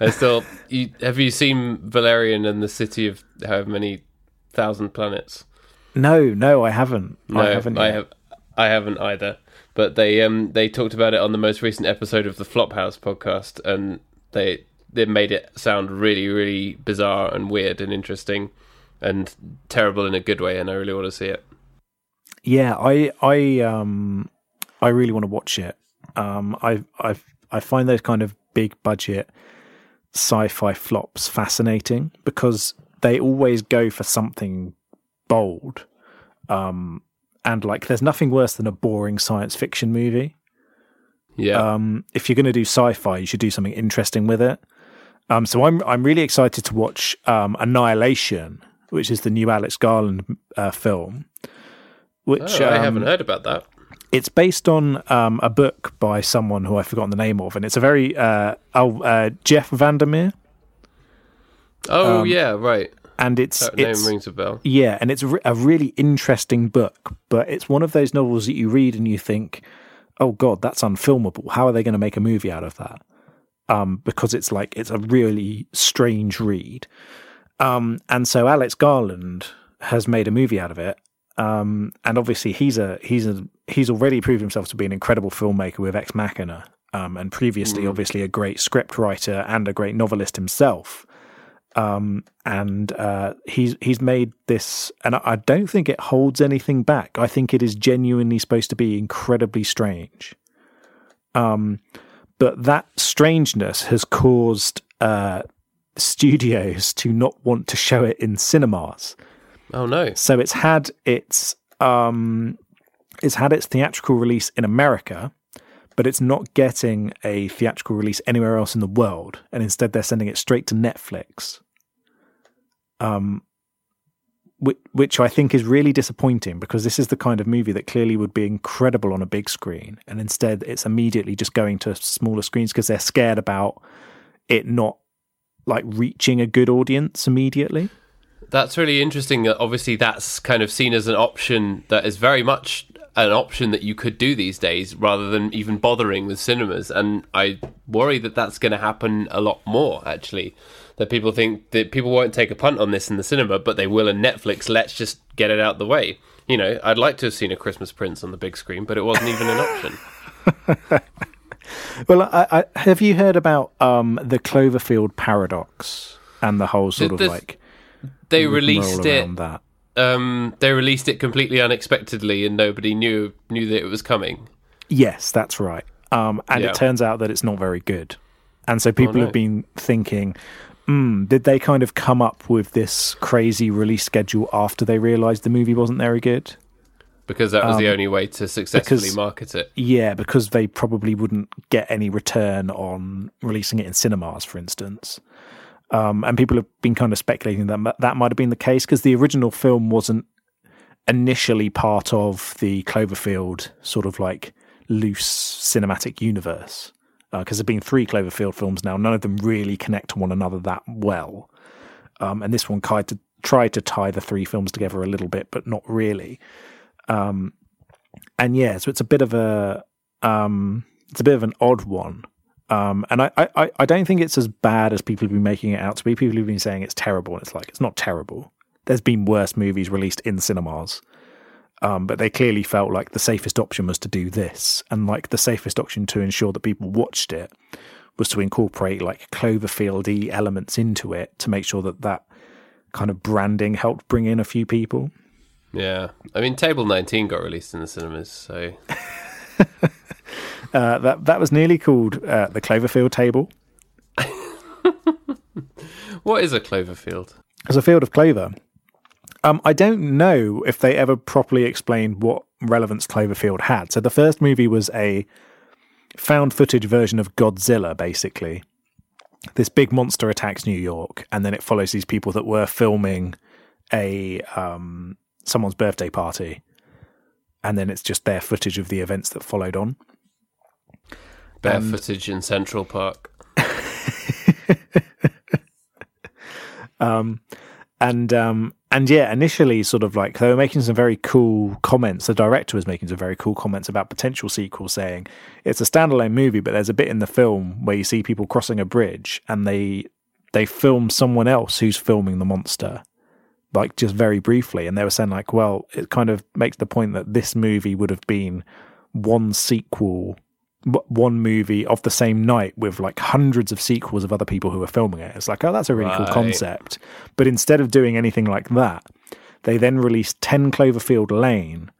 I still, you, have you seen Valerian and the City of however many thousand planets? no, no, I haven't. I haven't. I have. I haven't either. But they um they talked about it on the most recent episode of the Flophouse podcast, and they they made it sound really really bizarre and weird and interesting, and terrible in a good way. And I really want to see it. Yeah, I, I, um, I really want to watch it. Um, I, I, I find those kind of big budget sci-fi flops fascinating because they always go for something bold. Um, and like, there's nothing worse than a boring science fiction movie. Yeah, Um, if you're going to do sci-fi, you should do something interesting with it. Um, so I'm I'm really excited to watch um, Annihilation, which is the new Alex Garland uh, film. Which Oh, I um, haven't heard about that. it's based on um, a book by someone who I've forgotten the name of, and it's a very uh, oh uh, Jeff Vandermeer, Oh um, yeah, right. and it's That it's name rings a bell. yeah, and it's re- a really interesting book, but it's one of those novels that you read and you think, oh god, that's unfilmable. How are they going to make a movie out of that? Um, because it's like it's a really strange read. Um, and so Alex Garland has made a movie out of it. Um, and obviously he's a he's a he's already proved himself to be an incredible filmmaker with Ex Machina. Um, and previously, obviously, a great script writer and a great novelist himself. Um, and uh, he's he's made this, and I, I don't think it holds anything back. I think it is genuinely supposed to be incredibly strange. Um, but that strangeness has caused uh, studios to not want to show it in cinemas. Oh no. So it's had its um, it's had its theatrical release in America, but it's not getting a theatrical release anywhere else in the world, and instead they're sending it straight to Netflix. Um, which, which I think is really disappointing because this is the kind of movie that clearly would be incredible on a big screen, and instead it's immediately just going to smaller screens because they're scared about it not like reaching a good audience immediately. That's really interesting. that Obviously, that's kind of seen as an option that is very much an option that you could do these days rather than even bothering with cinemas. And I worry that that's going to happen a lot more, actually. That people think that people won't take a punt on this in the cinema, but they will in Netflix. Let's just get it out the way. You know, I'd like to have seen a Christmas Prince on the big screen, but it wasn't even an option. (laughs) Well, I, I, have you heard about um, the Cloverfield paradox and the whole sort Did of like They released it. that? Um, they released it completely unexpectedly, and nobody knew knew that it was coming. Yes, that's right. Um, and Yeah. it turns out that it's not very good. And so people no. have been thinking, mm, did they kind of come up with this crazy release schedule after they realised the movie wasn't very good? because that was the Um, only way to successfully because- market it. Yeah, because they probably wouldn't get any return on releasing it in cinemas, for instance. Um, and people have been kind of speculating that that might have been the case because the original film wasn't initially part of the Cloverfield sort of like loose cinematic universe. Because there've been three Cloverfield films now, none of them really connect to one another that well. Um, and this one tried to tried to tie the three films together a little bit, but not really. Um, and yeah, so it's a bit of a um, it's a bit of an odd one. Um, and I, I, I don't think it's as bad as people have been making it out to be. People have been saying it's terrible, and it's like it's not terrible. There's been worse movies released in cinemas, um, but they clearly felt like the safest option was to do this, and like the safest option to ensure that people watched it was to incorporate like Cloverfield-y elements into it to make sure that that kind of branding helped bring in a few people. Yeah, I mean, Table 19 got released in the cinemas, so (laughs) Uh, that that was nearly called uh, the Cloverfield table. (laughs) what is a Cloverfield? It's a field of clover. Um, I don't know if they ever properly explained what relevance Cloverfield had. So the first movie was a found footage version of Godzilla, basically. This big monster attacks New York, and then it follows these people that were filming a um, someone's birthday party, and then it's just their footage of the events that followed on. Bare And- footage in Central Park. (laughs) Um, and um, and yeah, initially, sort of like they were making some very cool comments. The director was making some very cool comments about potential sequels, saying it's a standalone movie, but there's a bit in the film where you see people crossing a bridge, and they they film someone else who's filming the monster, like just very briefly, and they were saying like, well, it kind of makes the point that this movie would have been one sequel one movie of the same night with like hundreds of sequels of other people who are filming it. It's like, oh, that's a really right. cool concept. But instead of doing anything like that, they then released 10 Cloverfield Lane,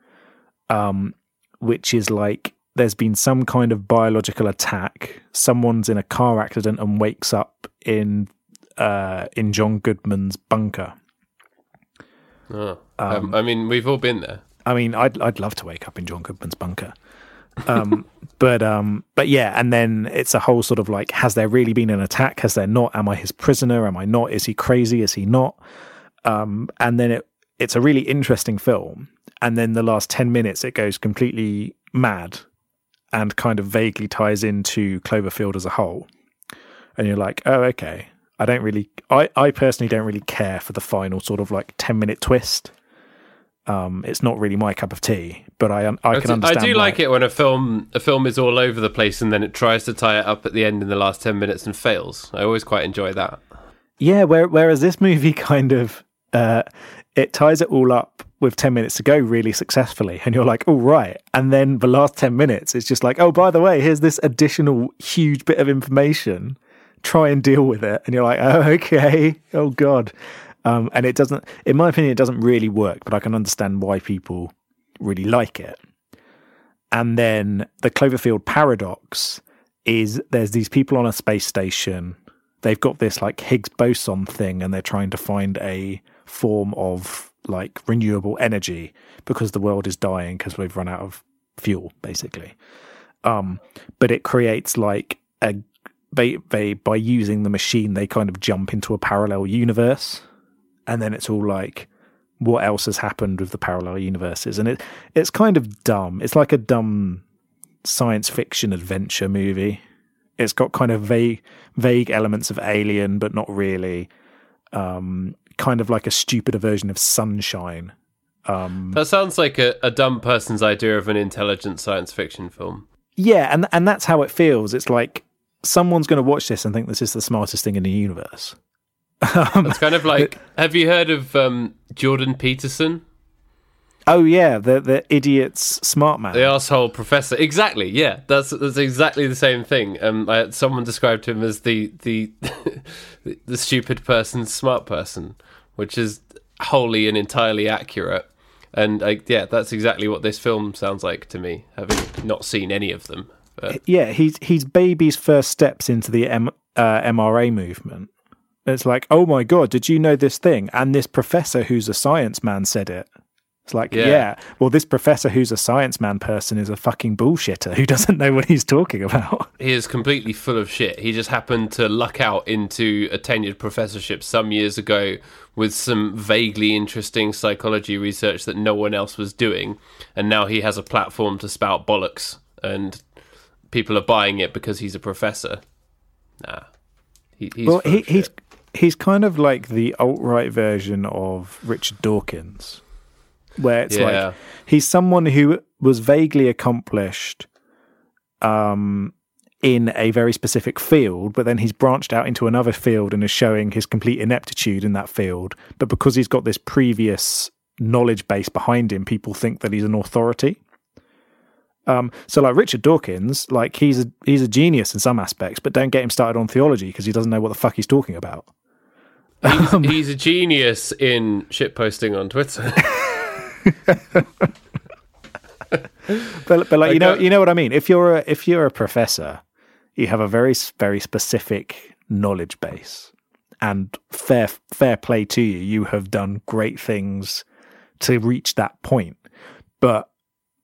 um, which is like there's been some kind of biological attack. Someone's in a car accident and wakes up in uh, in John Goodman's bunker. Oh, um, I mean, we've all been there. I mean, I'd I'd love to wake up in John Goodman's bunker. Um, but um, but yeah, and then it's a whole sort of like, has there really been an attack? Has there not? Am I his prisoner? Am I not? Is he crazy? Is he not? Um, and then it it's a really interesting film. And then the last ten minutes, it goes completely mad, and kind of vaguely ties into Cloverfield as a whole. And you're like, oh, okay. I don't really, I, I personally don't really care for the final sort of like 10 minute twist um, it's not really my cup of tea, but I I can understand. I do why. like it when a film a film is all over the place and then it tries to tie it up at the end in the last ten minutes and fails. I always quite enjoy that. Yeah, where, whereas this movie (laughs) kind of uh, it ties it all up with ten minutes to go really successfully, and you're like, oh right, and then the last ten minutes it's just like, oh by the way, here's this additional huge bit of information. Try and deal with it, and you're like, oh (laughs) okay, oh god. Um, and it doesn't, in my opinion, it doesn't really work, but I can understand why people really like it. And then the Cloverfield paradox is there's these people on a space station. They've got this like Higgs boson thing, and they're trying to find a form of like renewable energy because the world is dying because we've run out of fuel, basically. Um, but it creates like a they they by using the machine they kind of jump into a parallel universe and then it's all like what else has happened with the parallel universes? And it it's kind of dumb. It's like a dumb science fiction adventure movie. It's got kind of vague vague elements of alien but not really um, kind of like a stupider version of sunshine. Um, that sounds like a, a dumb person's idea of an intelligent science fiction film. Yeah and and that's how it feels. It's like someone's going to watch this and think this is the smartest thing in the universe um, it's kind of like have you heard of um, Jordan Peterson? Oh yeah, the the idiot's smart man, the asshole professor. Exactly. Yeah, that's that's exactly the same thing. Um, I, someone described him as the the (laughs) the stupid person's smart person, which is wholly and entirely accurate. And I, yeah, that's exactly what this film sounds like to me, having not seen any of them. But. Yeah, he's he's baby's first steps into the M, uh, MRA movement it's like, oh my god, did you know this thing? And this professor who's a science man said it. It's like, yeah. yeah. well, this professor who's a science man person is a fucking bullshitter who (laughs) doesn't know what he's talking about. He is completely full of shit. He just happened to luck out into a tenured professorship some years ago with some vaguely interesting psychology research that no one else was doing. And now he has a platform to spout bollocks. And people are buying it because he's a professor. Nah. He, he's well, he, he's he's kind of like the alt right version of Richard Dawkins, where it's yeah. like he's someone who was vaguely accomplished um, in a very specific field, but then he's branched out into another field and is showing his complete ineptitude in that field. But because he's got this previous knowledge base behind him, people think that he's an authority. Um, so like Richard Dawkins, like he's a he's a genius in some aspects, but don't get him started on theology because he doesn't know what the fuck he's talking about. He's, um, he's a genius in shitposting on Twitter. (laughs) but but like you know you know what I mean. If you're a, if you're a professor, you have a very very specific knowledge base, and fair fair play to you. You have done great things to reach that point, but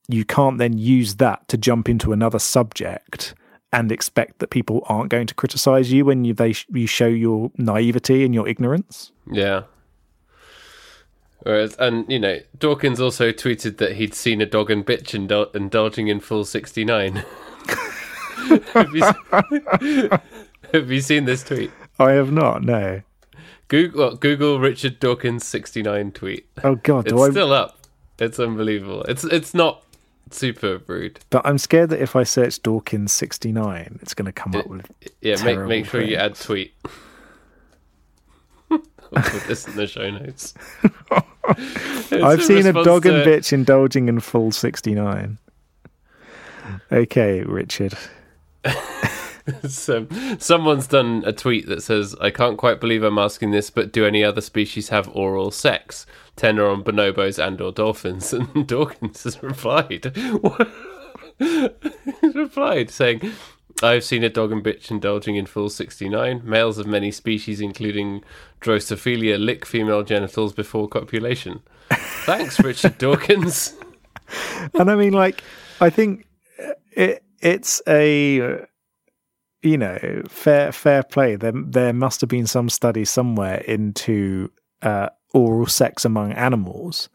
you can't then use that to jump into another subject and expect that people aren't going to criticize you when you they you show your naivety and your ignorance. Yeah. Whereas, and you know, Dawkins also tweeted that he'd seen a dog and bitch indul- indulging in full sixty nine. (laughs) have, you, (laughs) have you seen this tweet? I have not. No. Google Google Richard Dawkins sixty nine tweet. Oh God, It's I? still up. It's unbelievable. It's it's not super rude. But I'm scared that if I search Dawkins sixty nine, it's going to come up with. Yeah, make make sure you add things. tweet. I'll put this in the show notes. (laughs) I've seen a dog and bitch indulging in full sixty nine. Okay, Richard. (laughs) (laughs) So, someone's done a tweet that says, "I can't quite believe I'm asking this, but do any other species have oral sex? Tenor on bonobos and/or dolphins?" (laughs) And Dawkins has replied, He's (laughs) replied saying, "I've seen a dog and bitch indulging in full 69. Males of many species, including Drosophila, lick female genitals before copulation." Thanks, Richard Dawkins. and I mean, like, I think it it's a you know fair fair play. There there must have been some study somewhere into uh, oral sex among animals.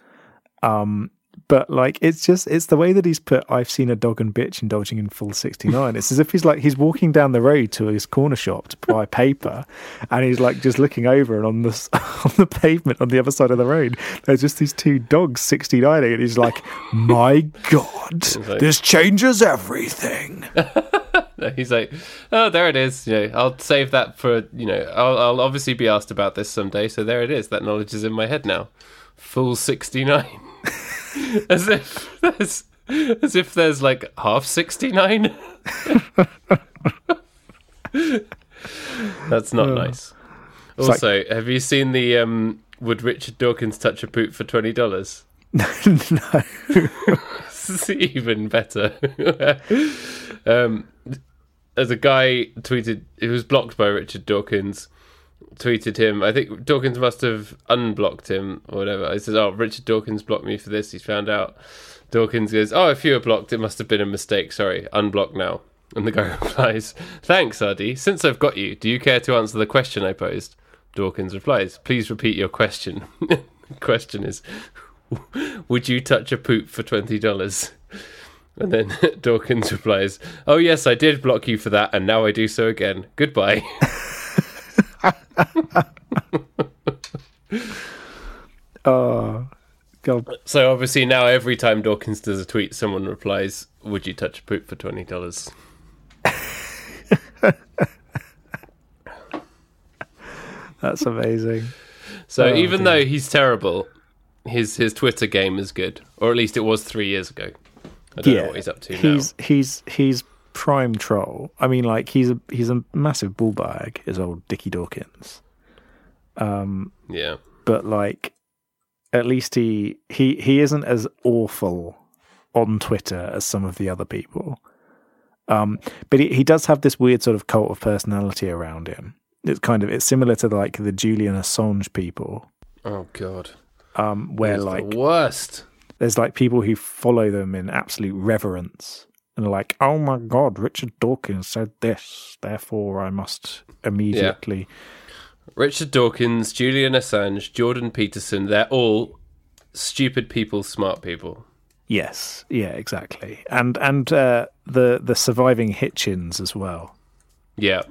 Um, but like, it's just it's the way that he's put. I've seen a dog and bitch indulging in full sixty nine. It's as if he's like he's walking down the road to his corner shop to buy paper, and he's like just looking over, and on the (laughs) on the pavement on the other side of the road, there's just these two dogs sixty nine, and he's like, "My God, like- this changes everything." (laughs) (laughs) He's like, oh, there it is. You know, I'll save that for you know. I'll, I'll obviously be asked about this someday. So there it is. That knowledge is in my head now. Full sixty nine. (laughs) as if there's, as if there's like half sixty nine. That's not nice. like- Also, have you seen the um, would Richard Dawkins touch a poop for twenty dollars? (laughs) no, even better. um, as a guy tweeted, it was blocked by Richard Dawkins. Tweeted him. I think Dawkins must have unblocked him or whatever. I said, "Oh, Richard Dawkins blocked me for this. He's found out." Dawkins goes, "Oh, if you were blocked, it must have been a mistake. Sorry, unblock now." And the guy (laughs) replies, "Thanks, Ardy. Since I've got you, do you care to answer the question I posed?" Dawkins replies, "Please repeat your question." (laughs) question is, (laughs) would you touch a poop for twenty dollars? And then (laughs) Dawkins replies, "Oh yes, I did block you for that, and now I do so again. Goodbye." (laughs) oh God, so obviously now every time Dawkins does a tweet, someone replies, "Would you touch poop for twenty dollars?" (laughs) that's amazing. So Oh, even dear. though he's terrible, his his Twitter game is good, or at least it was three years ago. I don't know what he's up to he's he's he's prime troll. I mean, like he's a he's a massive bull bag, is old Dickie Dawkins. now. Yeah, But like, at least he he he isn't as awful on Twitter as some of the other people. Um, but he, he does have this weird sort of cult of personality around him. It's kind of it's similar to like the Julian Assange people, Oh god, um, where He's like the worst. There's like people who follow them in absolute reverence and are like, oh my god, Richard Dawkins said this, therefore I must immediately. Richard Dawkins, Julian Assange, Jordan Peterson—they're all stupid people, smart people. Yes, yeah, exactly, and and uh, the the surviving Hitchens as well. Yeah.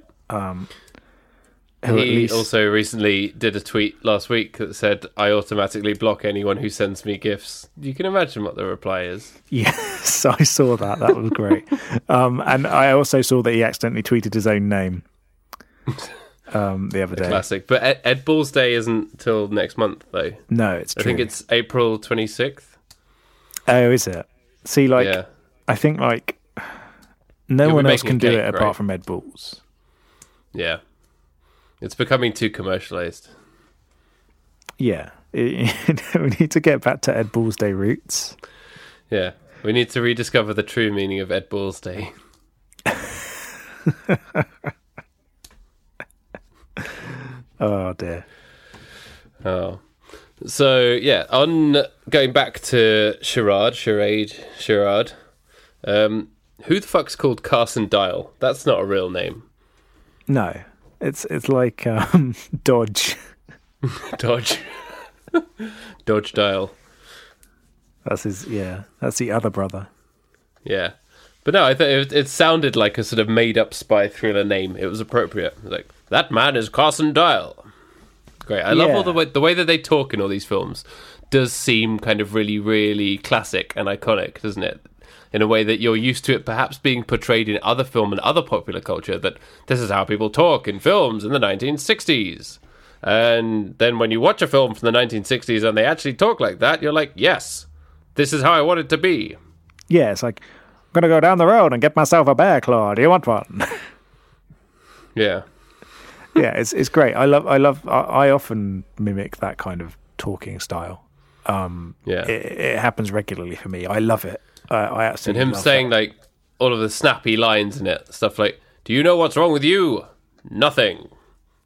Who he least, also recently did a tweet last week that said, "I automatically block anyone who sends me gifts." You can imagine what the reply is. yes, (laughs) I saw that. That was great. um, and I also saw that he accidentally tweeted his own name um, the other day. Classic. But Ed, Ed Balls Day isn't till next month, though. No, it's I true. think it's April twenty sixth. oh, is it? See, like yeah, I think like no You'll one else can a do cake, it apart right? from Ed Balls. yeah. It's becoming too commercialized. Yeah, (laughs) we need to get back to Ed Balls Day roots. Yeah, we need to rediscover the true meaning of Ed Balls Day. (laughs) Oh dear. Oh. So yeah, on going back to Charade, Charade, Charade. Um, who the fuck's called Carson Dyle? That's not a real name. No, it's it's like um, (laughs) Dodge. (laughs) Dodge. (laughs) Dodge Dial. That's his. Yeah, that's the other brother. Yeah. But no, I thought it, it sounded like a sort of made up spy thriller name. It was appropriate. It was like, that man is Carson Dyle. great. I love all the way the way that they talk in all these films does seem kind of really, really classic and iconic, doesn't it? In a way that you're used to it perhaps being portrayed in other film and other popular culture, that this is how people talk in films in the 1960s. And then when you watch a film from the 1960s and they actually talk like that, you're like, yes, this is how I want it to be. Yeah, it's like I'm gonna go down the road and get myself a bear claw. Do you want one? (laughs) Yeah. yeah, it's it's great. I love I love I, I often mimic that kind of talking style. Um, Yeah. it, it happens regularly for me. I love it. I, I and him saying that. like all of the snappy lines in it stuff like do you know what's wrong with you? Nothing.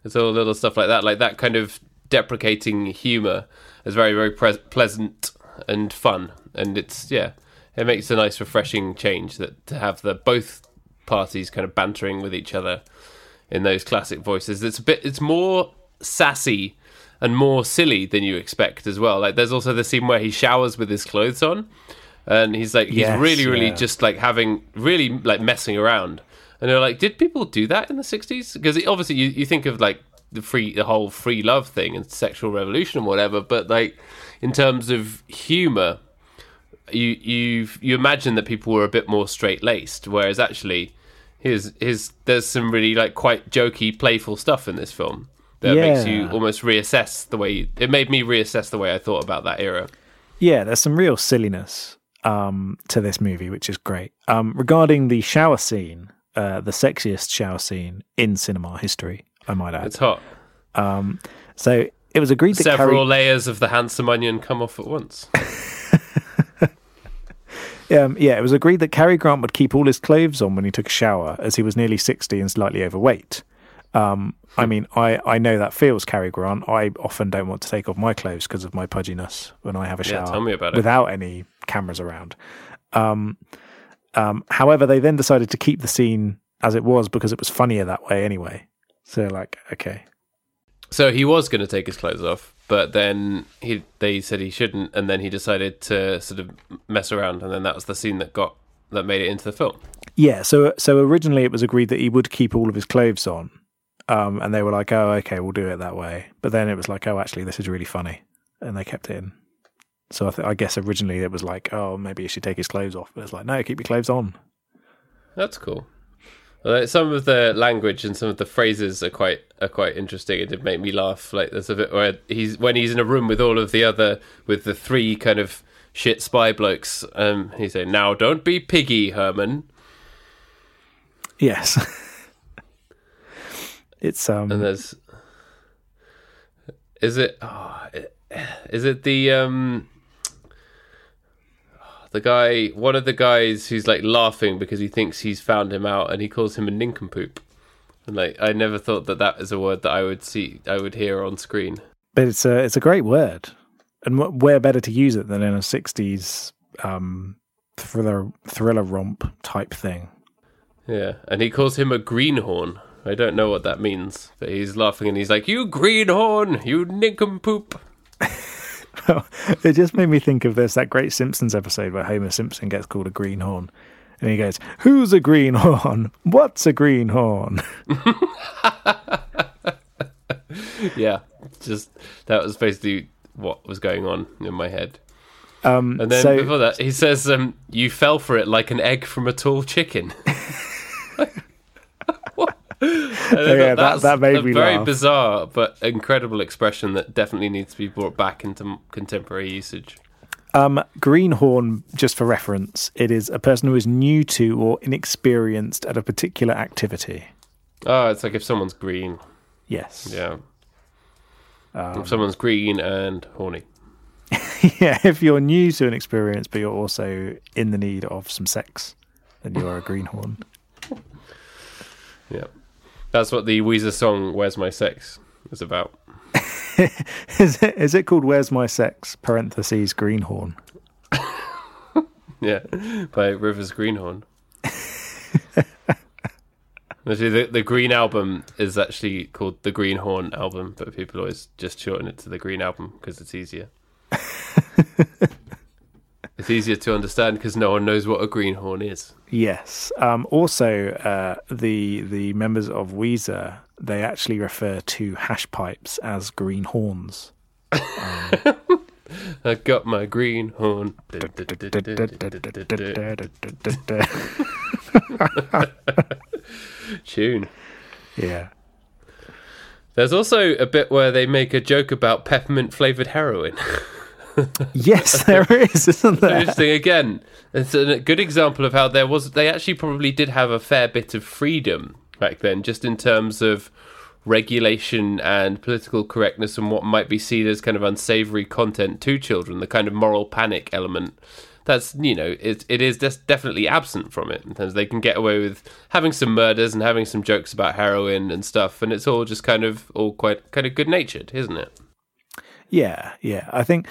It's all little stuff like that like that kind of deprecating humor is very very pre- pleasant and fun. And it's yeah it makes a nice refreshing change that to have the both parties kind of bantering with each other in those classic voices. It's a bit it's more sassy and more silly than you expect as well. Like there's also the scene where he showers with his clothes on and he's like he's Yes, really really yeah. just like having really like messing around. And they're like did people do that in the 60s because obviously you, you think of like the free the whole free love thing and sexual revolution and whatever but like in terms of humor you you you imagine that people were a bit more straight laced whereas actually his his there's some really like quite jokey playful stuff in this film that makes you almost reassess the way it made me reassess the way I thought about that era. Yeah, there's some real silliness um, to this movie, which is great. Um, regarding the shower scene, uh, the sexiest shower scene in cinema history, I might add. it's hot Um, so it was agreed that several Cary, layers of the handsome onion come off at once. (laughs) um, yeah, it was agreed that Cary Grant would keep all his clothes on when he took a shower, as he was nearly sixty and slightly overweight. Um, I mean, I, I know that feels Cary Grant. I often don't want to take off my clothes because of my pudginess when I have a Yeah, shower. tell me about it. Without any cameras around. Um, um, however, they then decided to keep the scene as it was because it was funnier that way anyway. So, like, okay, So he was going to take his clothes off, but then he they said he shouldn't, and then he decided to sort of mess around, and then that was the scene that got that made it into the film. Yeah, so so originally it was agreed that he would keep all of his clothes on, um, and they were like, "Oh, okay, we'll do it that way." But then it was like, "Oh, actually, this is really funny," and they kept it in. So I, th- I guess originally it was like, "Oh, maybe he should take his clothes off," but it's like, "No, keep your clothes on." That's cool. Some of the language and some of the phrases are quite are quite interesting. It did make me laugh. Like there's a bit where he's when he's in a room with all of the other with the three kind of shit spy blokes. Um, he's saying, "Now don't be piggy, Herman." Yes, (laughs) it's um, And there's is it oh, is it the um the guy one of the guys who's like laughing because he thinks he's found him out and he calls him a nincompoop. And like i never thought that that is a word that i would see i would hear on screen. But it's a it's a great word, and where better to use it than in a '60s um, thriller thriller romp type thing. yeah. And he calls him a greenhorn i don't know what that means but he's laughing and he's like you greenhorn you nincompoop (laughs) it just made me think of this that great Simpsons episode where Homer Simpson gets called a greenhorn. And he goes, Who's a greenhorn? What's a greenhorn? (laughs) yeah just that was basically what was going on in my head Um, And then so, before that, he says, um, "You fell for it like an egg from a tall chicken." (laughs) What? And I thought yeah, that- that's that made a me very laugh. bizarre but incredible expression that definitely needs to be brought back into contemporary usage. um, greenhorn, just for reference, it is a person who is new to or inexperienced at a particular activity. Oh, it's like if someone's green, Yes. yeah. Um, if someone's green and horny, (laughs) yeah, if you're new to an experience, but you're also in the need of some sex, then you are a greenhorn. (laughs) yeah. That's what the Weezer song "Where's My Sex" is about. (laughs) is, it, is it called Where's My Sex? Parentheses, greenhorn. (laughs) Yeah, by Rivers Greenhorn. (laughs) Actually, the, the Green album is actually called the Greenhorn album, but people always just shorten it to the Green album because it's easier. It's easier to understand because no one knows what a greenhorn is. Yes. Um, also, uh, the the members of Weezer they actually refer to hash pipes as greenhorns. (laughs) I got my greenhorn. (laughs) Tune. yeah. There's also a bit where they make a joke about peppermint flavored heroin. (laughs) Yes, (laughs) there is, isn't there? Interesting again. It's a good example of how there was. They actually probably did have a fair bit of freedom back then, just in terms of regulation and political correctness and what might be seen as kind of unsavory content to children. The kind of moral panic element. That's you know it it is just definitely absent from it in terms they can get away with having some murders and having some jokes about heroin and stuff, and it's all just kind of all quite kind of good natured, isn't it? Yeah, yeah. I think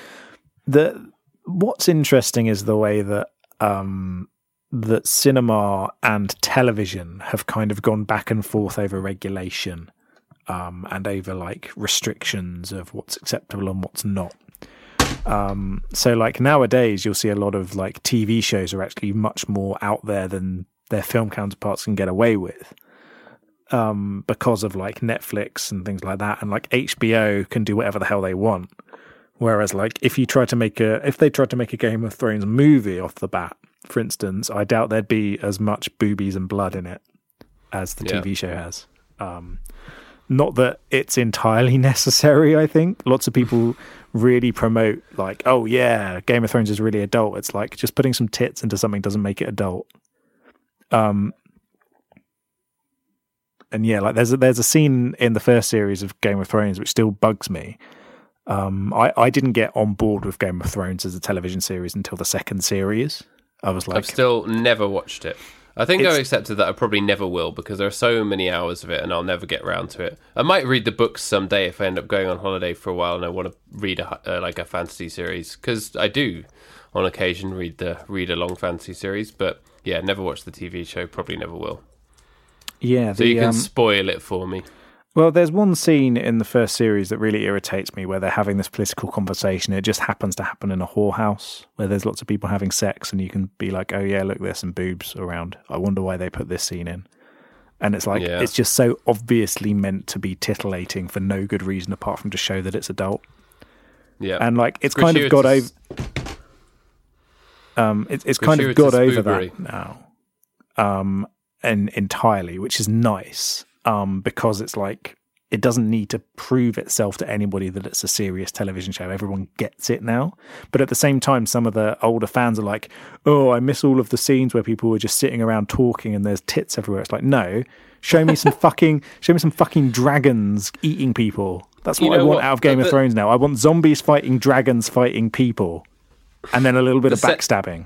the what's interesting is the way that um, that cinema and television have kind of gone back and forth over regulation um, and over like restrictions of what's acceptable and what's not. Um, so like nowadays, you'll see a lot of like TV shows are actually much more out there than their film counterparts can get away with. Um, because of like Netflix and things like that, and like HBO can do whatever the hell they want. Whereas, like, if you try to make a, if they tried to make a Game of Thrones movie off the bat, for instance, I doubt there'd be as much boobies and blood in it as the Yeah. TV show has. Um, not that it's entirely (laughs) necessary. I think lots of people really promote, like, oh yeah, Game of Thrones is really adult. It's like just putting some tits into something doesn't make it adult. Um, and yeah, like there's a, there's a scene in the first series of Game of Thrones which still bugs me. Um, I I didn't get on board with Game of Thrones as a television series until the second series. I was like, I've still never watched it. I think I've accepted that I probably never will because there are so many hours of it and I'll never get round to it. I might read the books someday if I end up going on holiday for a while and I want to read a, uh, like a fantasy series because I do on occasion read the read a long fantasy series, but yeah, never watched the TV show. Probably never will. yeah. So you can um, spoil it for me. Well, there's one scene in the first series that really irritates me where they're having this political conversation. It just happens to happen in a whorehouse where there's lots of people having sex, and you can be like, oh, yeah, look, there's some boobs around. I wonder why they put this scene in. And it's like, Yeah. it's just so obviously meant to be titillating for no good reason apart from to show that it's adult. Yeah, And like, it's kind of got over. Um, it's it's kind of got over boobery. that now, um, and entirely, which is nice, um, because it's like it doesn't need to prove itself to anybody that it's a serious television show. Everyone gets it now, but at the same time, some of the older fans are like, "Oh, I miss all of the scenes where people were just sitting around talking and there's tits everywhere." It's like, no, show me some (laughs) fucking, show me some fucking dragons eating people. That's what You I want what? out of Game The- of Thrones now. I want zombies fighting dragons fighting people and then a little bit of The se- backstabbing.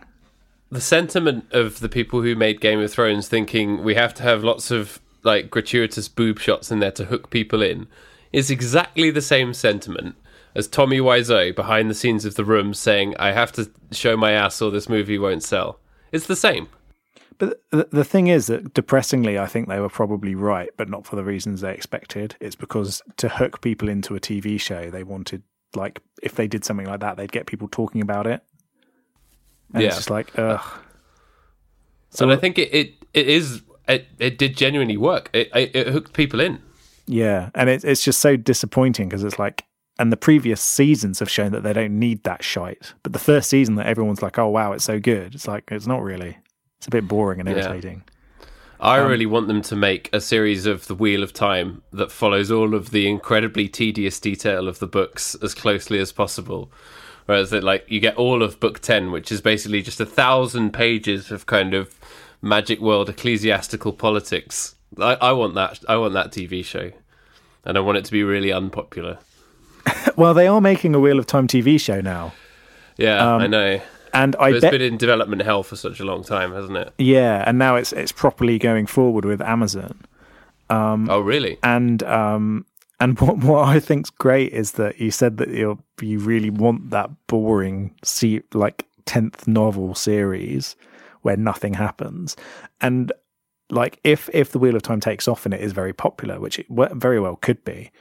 the sentiment of the people who made Game of Thrones thinking we have to have lots of like gratuitous boob shots in there to hook people in is exactly the same sentiment as Tommy Wiseau behind the scenes of the room saying I have to show my ass or this movie won't sell. It's the same. But the, the thing is that depressingly, I think they were probably right, but not for the reasons they expected. It's because to hook people into a TV show, they wanted, like, if they did something like that, they'd get people talking about it. And Yeah. it's just like, ugh. So and I think it, it, it is it, it did genuinely work. It, it, it hooked people in. Yeah. And it, it's just so disappointing because it's like, and the previous seasons have shown that they don't need that shite. But the first season that everyone's like, oh, wow, it's so good. It's like, it's not really. It's a bit boring and Yeah. irritating. I Um, really want them to make a series of The Wheel of Time that follows all of the incredibly tedious detail of the books as closely as possible. Whereas it, like you get all of book ten, which is basically just a thousand pages of kind of magic world ecclesiastical politics. I, I want that I want that TV show. And I want it to be really unpopular. (laughs) Well, they are making a Wheel of Time TV show now. Yeah, I know. And But Um, I it's bet been in development hell for such a long time, hasn't it? Yeah, and now it's it's properly going forward with Amazon. oh really? And um and what what I think's great is that you said that you you really want that boring see like tenth novel series where nothing happens, and like if if the Wheel of Time takes off and it is very popular, which it very well could be.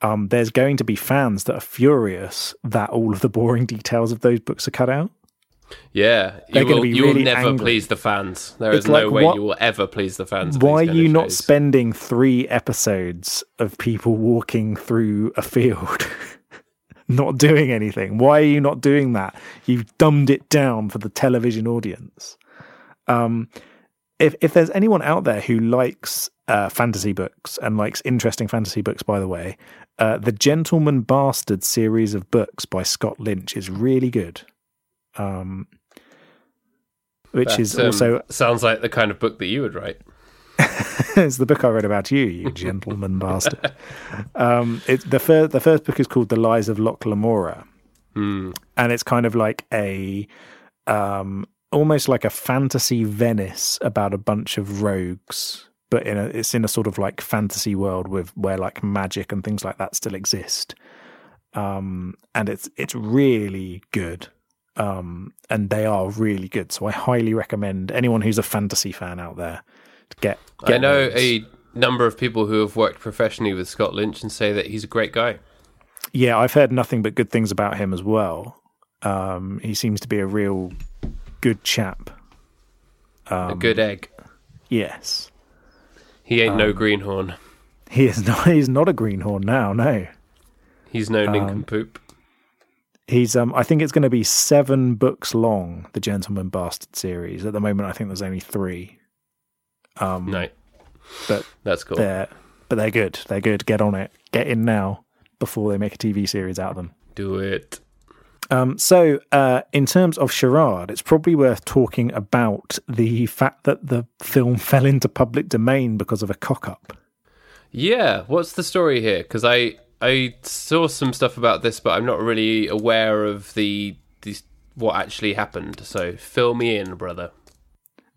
Um, there's going to be fans that are furious that all of the boring details of those books are cut out. Yeah, They're you will, be you will never angry. please the fans. There It's is no way what- you will ever please the fans. Why are you not shows. spending three episodes of people walking through a field, (laughs) not doing anything? Why are you not doing that? You've dumbed it down for the television audience. Um, if if there's anyone out there who likes uh, fantasy books and likes interesting fantasy books, by the way, uh, the Gentleman Bastard series of books by Scott Lynch is really good. Um, which That, is um, also sounds like the kind of book that you would write. (laughs) it's the book I read about you, you (laughs) gentleman bastard. Um, it, the first the first book is called The Lies of Locke Lamora, Hmm. and it's kind of like a um, almost like a fantasy Venice about a bunch of rogues, but in a it's in a sort of like fantasy world with where like magic and things like that still exist. Um, and it's it's really good. Um, and they are really good. So I highly recommend anyone who's a fantasy fan out there to get. get I know those. a number of people who have worked professionally with Scott Lynch and say that he's a great guy. Yeah, I've heard nothing but good things about him as well. Um, he seems to be a real good chap. a Um, good egg. Yes, He ain't um, no greenhorn. he is not. (laughs) He's not a greenhorn now. No, He's no um, nincompoop. he's. Um, I think it's going to be seven books long. The Gentleman Bastard series. At the moment, I think there's only three. Um, No, but that's cool. they're but they're good. They're good. Get on it. Get in now before they make a TV series out of them. Do it. Um, so, uh, in terms of charade, it's probably worth talking about the fact that the film (laughs) fell into public domain because of a cock up. Yeah, what's the story here? Because I I saw some stuff about this, but I'm not really aware of the, the what actually happened. So fill me in, brother.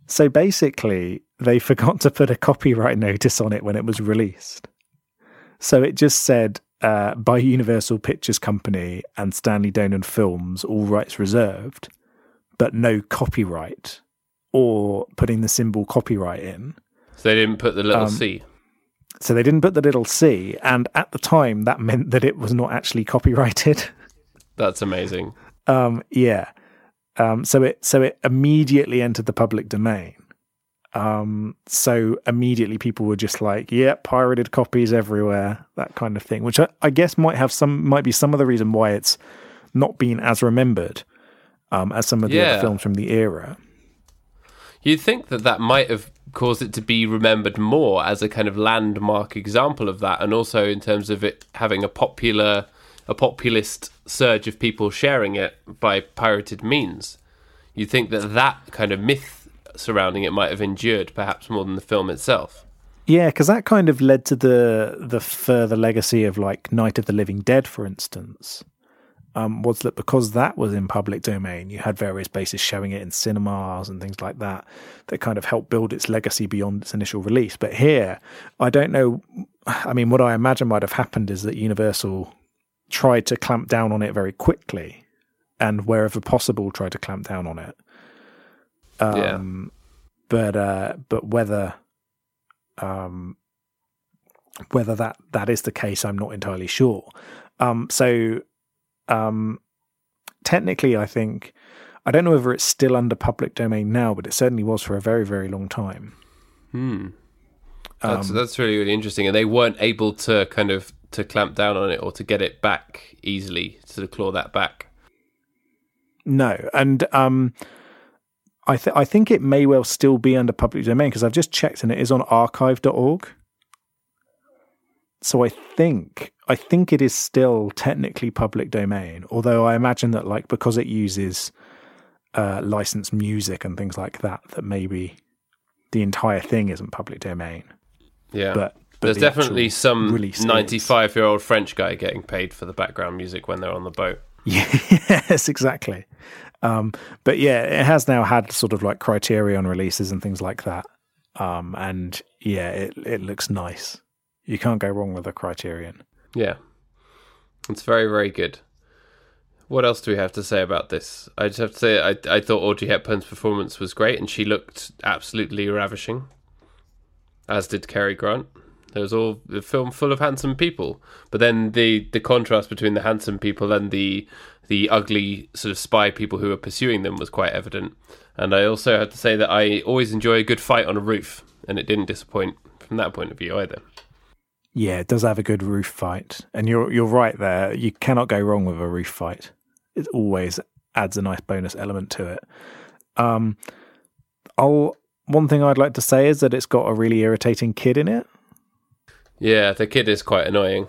So, basically, they (laughs) forgot to put a copyright notice on it when it was released. So, it just said uh, by Universal Pictures Company and Stanley Donen Films, all rights reserved, but no copyright or putting the symbol copyright in. So they didn't put the little Um, C. So they didn't put the little C, and at the time that meant that it was not actually copyrighted. (laughs) That's amazing. um, yeah. Um, so it so it immediately entered the public domain. Um, so immediately people were just like, "Yeah, pirated copies everywhere," that kind of thing. Which I, I guess might have some might be some of the reason why it's not been as remembered um, as some of the Yeah. other films from the era. You'd think that that might have caused it to be remembered more as a kind of landmark example of that, and also in terms of it having a popular, a populist surge of people sharing it by pirated means. You'd think that that kind of myth surrounding it might have endured perhaps more than the film itself. Yeah, because that kind of led to the the further legacy of like Night of the Living Dead, for instance. Um, was that because that was in public domain, you had various bases showing it in cinemas and things like that that kind of helped build its legacy beyond its initial release. But here, I don't know. I mean, what I imagine might have happened is that Universal tried to clamp down on it very quickly, and wherever possible, tried to clamp down on it. Yeah. Um, but uh, but whether um, whether that that is the case, I'm not entirely sure. Um, so um, technically, I think I don't know whether it's still under public domain now, but it certainly was for a very very long time. Hmm. That's Um, that's really really interesting, and they weren't able to kind of to clamp down on it or to get it back easily to claw that back. No, and um, I th- I think it may well still be under public domain because I've just checked and it is on archive.org. So I think I think it is still technically public domain, although I imagine that like because it uses uh, licensed music and things like that, that maybe the entire thing isn't public domain. Yeah, But, but there's the definitely some 95 year old French guy getting paid for the background music when they're on the boat. (laughs) yes, exactly. Um, but yeah, it has now had sort of like Criterion releases and things like that. Um, and yeah, it it looks nice. You can't go wrong with a Criterion. Yeah, it's very very good. What else do we have to say about this? I just have to say I I thought Audrey Hepburn's performance was great, and she looked absolutely ravishing. As did Cary Grant. There was all a film full of handsome people, but then the the contrast between the handsome people and the the ugly sort of spy people who were pursuing them was quite evident. And I also had to say that I always enjoy a good fight on a roof, and it didn't disappoint from that point of view either. Yeah, it does have a good roof fight, and you're you're right there. You cannot go wrong with a roof fight. It always adds a nice bonus element to it. Um, I'll one thing I'd like to say is that it's got a really irritating kid in it. Yeah, the kid is quite annoying.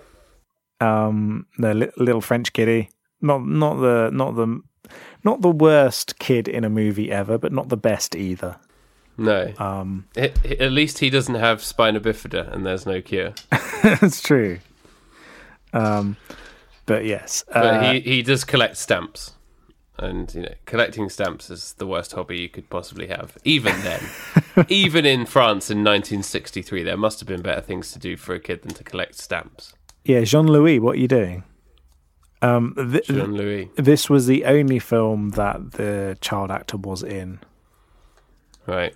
Um, the li- little French kiddie, not not the not the not the worst kid in a movie ever, but not the best either. No. Um, At least he doesn't have spina bifida, and there's no cure. (laughs) that's true. Um, but yes, But uh, he, he does collect stamps. And, you know, collecting stamps is the worst hobby you could possibly have. Even then. (laughs) even in France in 1963, there must have been better things to do for a kid than to collect stamps. yeah, Jean Louis, what are you doing? Um, th- Jean Louis. this was the only film that the child actor was in. Right.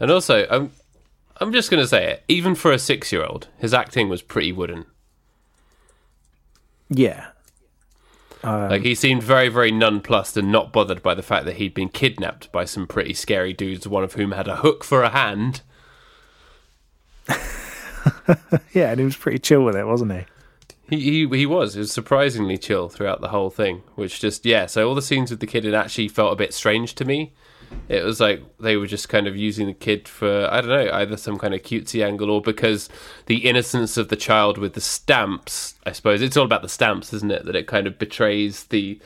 And also, I'm, I'm just going to say it. Even for a six year old, his acting was pretty wooden. Yeah, Um, Like, he seemed very, very nonplussed and not bothered by the fact that he'd been kidnapped by some pretty scary dudes, one of whom had a hook for a hand. (laughs) yeah, and he was pretty chill with it, wasn't he? He, he he was. Was surprisingly chill throughout the whole thing. Which just yeah. So all the scenes with the kid it actually felt a bit strange to me. It was like they were just kind of using the kid for I don't know either some kind of cutesy angle or because the innocence of the child with the stamps. I suppose it's all about the stamps, isn't it? That it kind of betrays the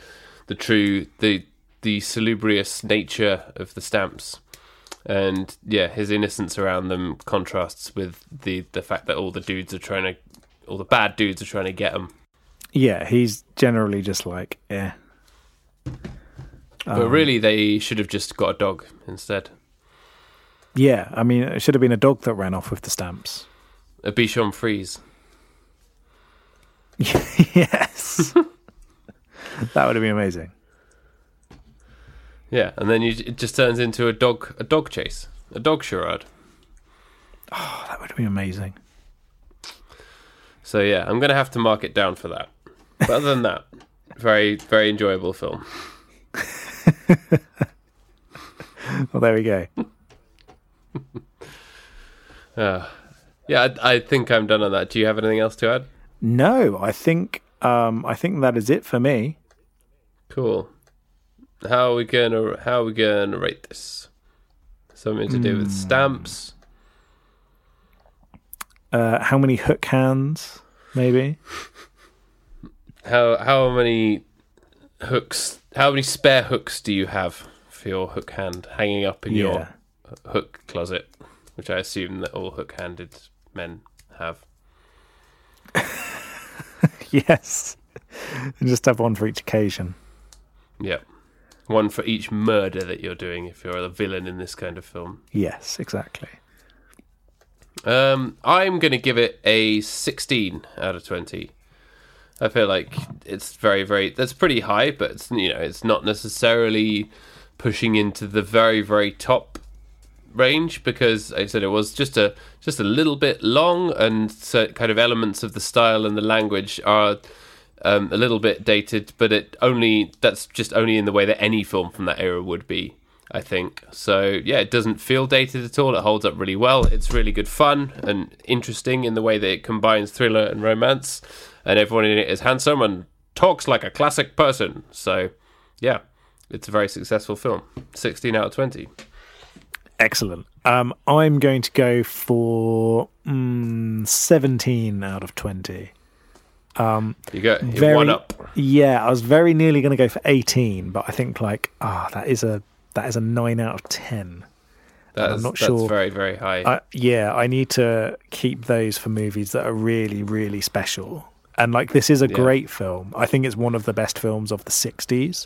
the true the the salubrious nature of the stamps. And yeah, his innocence around them contrasts with the the fact that all the dudes are trying to all the bad dudes are trying to get him. Yeah, he's generally just like, eh. But really, they should have just got a dog instead. Yeah, I mean, it should have been a dog that ran off with the stamps. A Bichon Frise. (laughs) yes, (laughs) that would have been amazing. Yeah, and then you, it just turns into a dog a dog chase, a dog charade. Oh, that would have been amazing. So yeah, I'm gonna have to mark it down for that. But other than that, very very enjoyable film. (laughs) Well, there we go. (laughs) Uh, yeah, I, I think I'm done on that. Do you have anything else to add? No, I think um, I think that is it for me. Cool. How are we gonna how are we gonna rate this? Something to do with stamps. Uh, how many hook hands? Maybe. How how many hooks? How many spare hooks do you have for your hook hand hanging up in Yeah. your hook closet? Which I assume that all hook-handed men have. (laughs) yes. And just have one for each occasion. Yeah, one for each murder that you're doing. If you're a villain in this kind of film, Yes, exactly. Um, I'm going to give it a 16 out of 20. I feel like it's very, very. That's pretty high, but it's you know it's not necessarily pushing into the very, very top range because like I said it was just a just a little bit long, and kind of elements of the style and the language are um, a little bit dated, but it only that's just only in the way that any film from that era would be. I think so. Yeah, it doesn't feel dated at all. It holds up really well. It's really good fun and interesting in the way that it combines thriller and romance, and everyone in it is handsome and talks like a classic person. So, yeah, it's a very successful film. Sixteen out of twenty. Excellent. Um, I'm going to go for mm, 17 out of 20. You go you Very- one up. Yeah, I was very nearly going to go for 18, but I think like ah, that is a that is a nine out of 10. That's, not that's sure. very very high. I, yeah, I need to keep those for movies that are really, really special. And like this is a Yeah. great film. I think it's one of the best films of the '60s,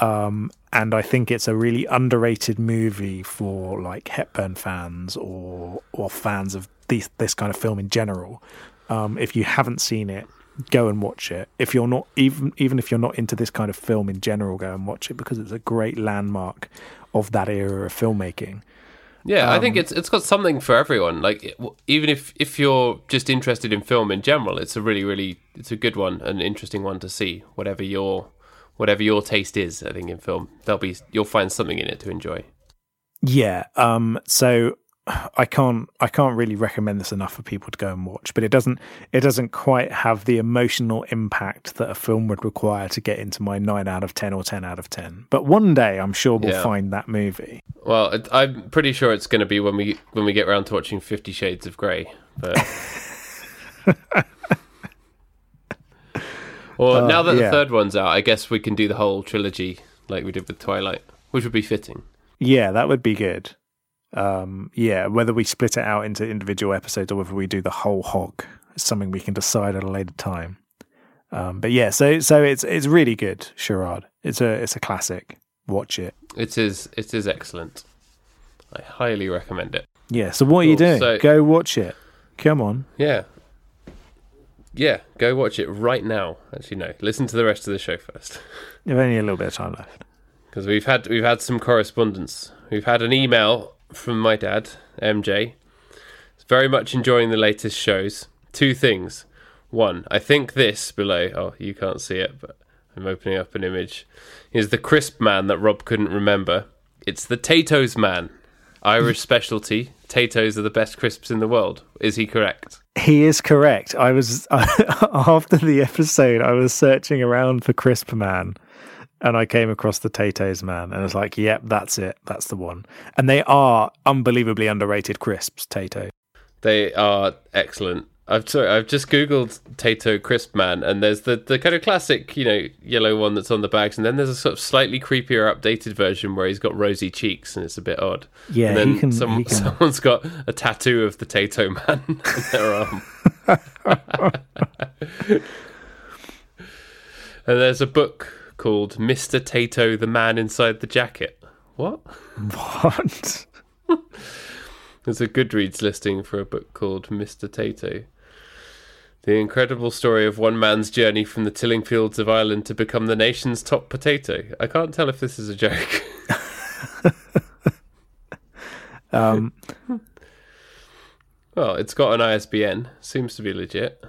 um, and I think it's a really underrated movie for like Hepburn fans or or fans of these, this kind of film in general. Um, if you haven't seen it, go and watch it. If you're not even even if you're not into this kind of film in general, go and watch it because it's a great landmark of that era of filmmaking. Yeah, I Um, think it's it's got something for everyone. Like it- even if if you're just interested in film in general, it's a really really it's a good one, an interesting one to see. Whatever your whatever your taste is. I think in film, there'll be you'll find something in it to enjoy. Yeah. Um. So I can't I can't really recommend this enough for people to go and watch, but it doesn't it doesn't quite have the emotional impact that a film would require to get into my nine out of ten or ten out of ten. But one day I'm sure we'll Yeah. find that movie. Well, it- I'm pretty sure it's going to be when we when we get around to watching Fifty Shades of Grey. But (laughs) well, now that Uh, yeah. the third one's out, I guess we can do the whole trilogy like we did with Twilight, which would be fitting. Yeah, that would be good. Um, yeah, whether we split it out into individual episodes or whether we do the whole hog is something we can decide at a later time. Um, but yeah, so so it's it's really good, Charade. It's a it's a classic. Watch it. It is it is excellent. I highly recommend it. Yeah. So what are you doing? So- Go watch it. Come on. Yeah. Yeah, go watch it right now. Actually, no. Listen to the rest of the show first, You've only a little bit of time left. (laughs) because we've had we've had some correspondence. We've had an email from my dad, MJ. Very much enjoying the latest shows. Two things. One, I think this below. Oh, you can't see it, but I'm opening up an image. Is the crisp man that Rob couldn't remember? It's the Tayto's man, Irish specialty. Tayto's are the best crisps in the world. Is he correct? He is correct. I was (laughs) after the episode. I was searching around for Crisp Man, and I came across the Tayto's Man, and I was like, "Yep, that's it. That's the one." And they are unbelievably underrated crisps, Tayto. They are excellent. I've sorry, I've just googled Tayto Crisp Man, and there's the, the kind of classic, you know, yellow one that's on the bags, and then there's a sort of slightly creepier, updated version where he's got rosy cheeks, and it's a bit odd. Yeah, and then can- some- can- someone's got a tattoo of the Tayto Man (laughs) on their arm. (laughs) and there's a book called Mister Tayto, the Man Inside the Jacket. What? What? (laughs) There's a Goodreads listing for a book called Mr. Tayto. The incredible story of one man's journey from the tilling fields of Ireland to become the nation's top potato. I can't tell if this is a joke. (laughs) Um, (laughs) well, it's got an ISBN. Seems to be legit.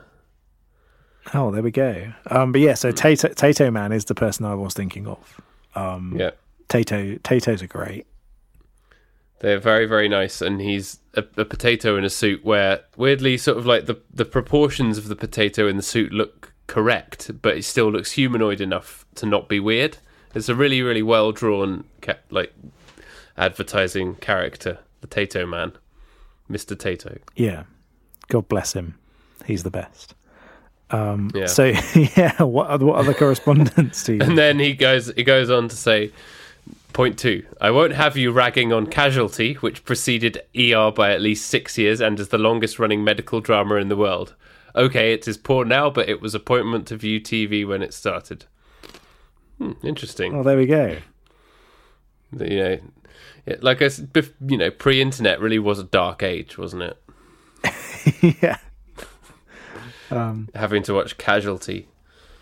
Oh, there we go. Um, but yeah, so Tayto, Tayto Man is the person I was thinking of. Um, Yeah. Tayto, Tayto's are great. They're very, very nice, and he's a, a potato in a suit where, weirdly, sort of like the, the proportions of the potato in the suit look correct, but it still looks humanoid enough to not be weird. It's a really, really well drawn, ca- like, advertising character, the Tayto Man, Mister Tayto. Yeah, God bless him. He's the best. Um, Yeah. So (laughs) yeah, what other, what other correspondence do you? (laughs) And then he goes, he goes on to say, point two: I won't have you ragging on Casualty, which preceded ER by at least six years and is the longest-running medical drama in the world. Okay, it is poor now, but it was appointment to view TV when it started. Hmm, interesting. Oh, there we go. You know, like I said, you know, pre-internet really was a dark age, wasn't it? (laughs) yeah. Um, Having to watch Casualty.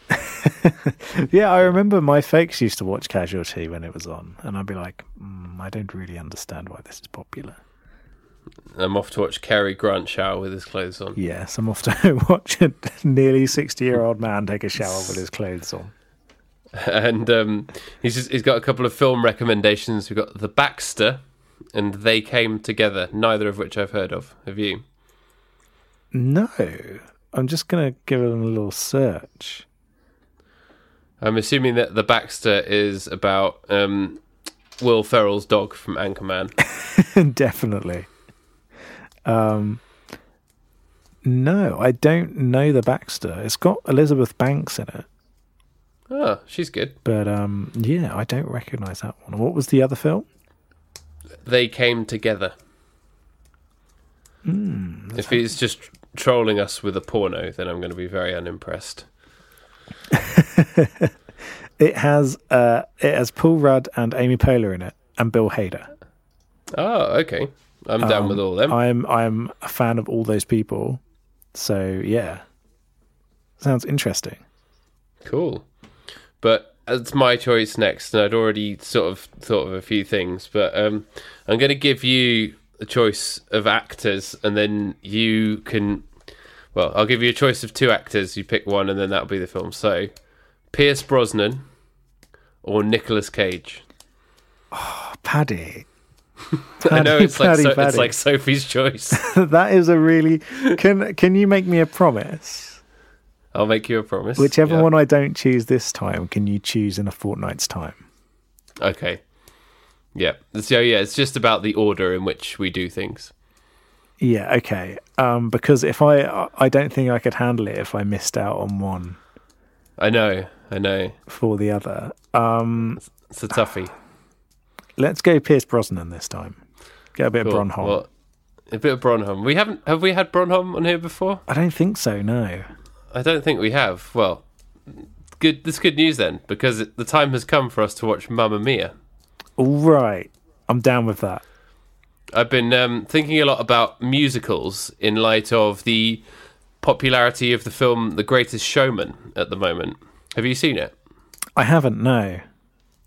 (laughs) yeah, I remember my fakes used to watch Casualty when it was on, and I'd be like, mm, I don't really understand why this is popular. I'm off to watch Cary Grant shower with his clothes on. Yes, I'm off to (laughs) watch a nearly 60 year old man take a shower with his clothes on. (laughs) and um, he's just, he's got a couple of film recommendations. We've got The Baxter and They Came Together, neither of which I've heard of. Have you? No, I'm just going to give it a little search. I'm assuming that The Baxter is about um, Will Ferrell's dog from Anchorman. (laughs) Definitely. Um, no, I don't know the Baxter. It's got Elizabeth Banks in it, oh, she's good. but um, yeah, I don't recognise that one. What was the other film? They Came Together. if he's just trolling us with a porno, then I'm going to be very unimpressed. (laughs) It has uh, it has Paul Rudd and Amy Poehler in it, and Bill Hader. Oh, okay. I'm down Um, with all them. I'm I'm a fan of all those people, so yeah, sounds interesting. Cool. But it's my choice next, and I'd already sort of thought of a few things, but um, I'm going to give you a choice of actors, and then you can. Well, I'll give you a choice of two actors. You pick one, and then that'll be the film. So, Pierce Brosnan or Nicolas Cage? Oh, Paddy. (laughs) I know Paddy, it's like Paddy, so, it's like Sophie's choice. (laughs) that is a really. Can Can you make me a promise? I'll make you a promise. Whichever Yeah. one I don't choose this time, can you choose in a fortnight's time? Okay. Yeah. So yeah, it's just about the order in which we do things. Yeah, okay. Um, because if I, I don't think I could handle it if I missed out on one I know. I know. for the other. Um, It's a toughie. let's go Pierce Brosnan this time. Get a bit Cool. of Bronholm. Well, a bit of Bronholm. We haven't. Have we had Bronholm on here before? I don't think so. No. I don't think we have. Well, good. That's good news then, because the time has come for us to watch Mamma Mia. All right, I'm down with that. I've been um, thinking a lot about musicals in light of the popularity of the film The Greatest Showman at the moment. Have you seen it? I haven't. No.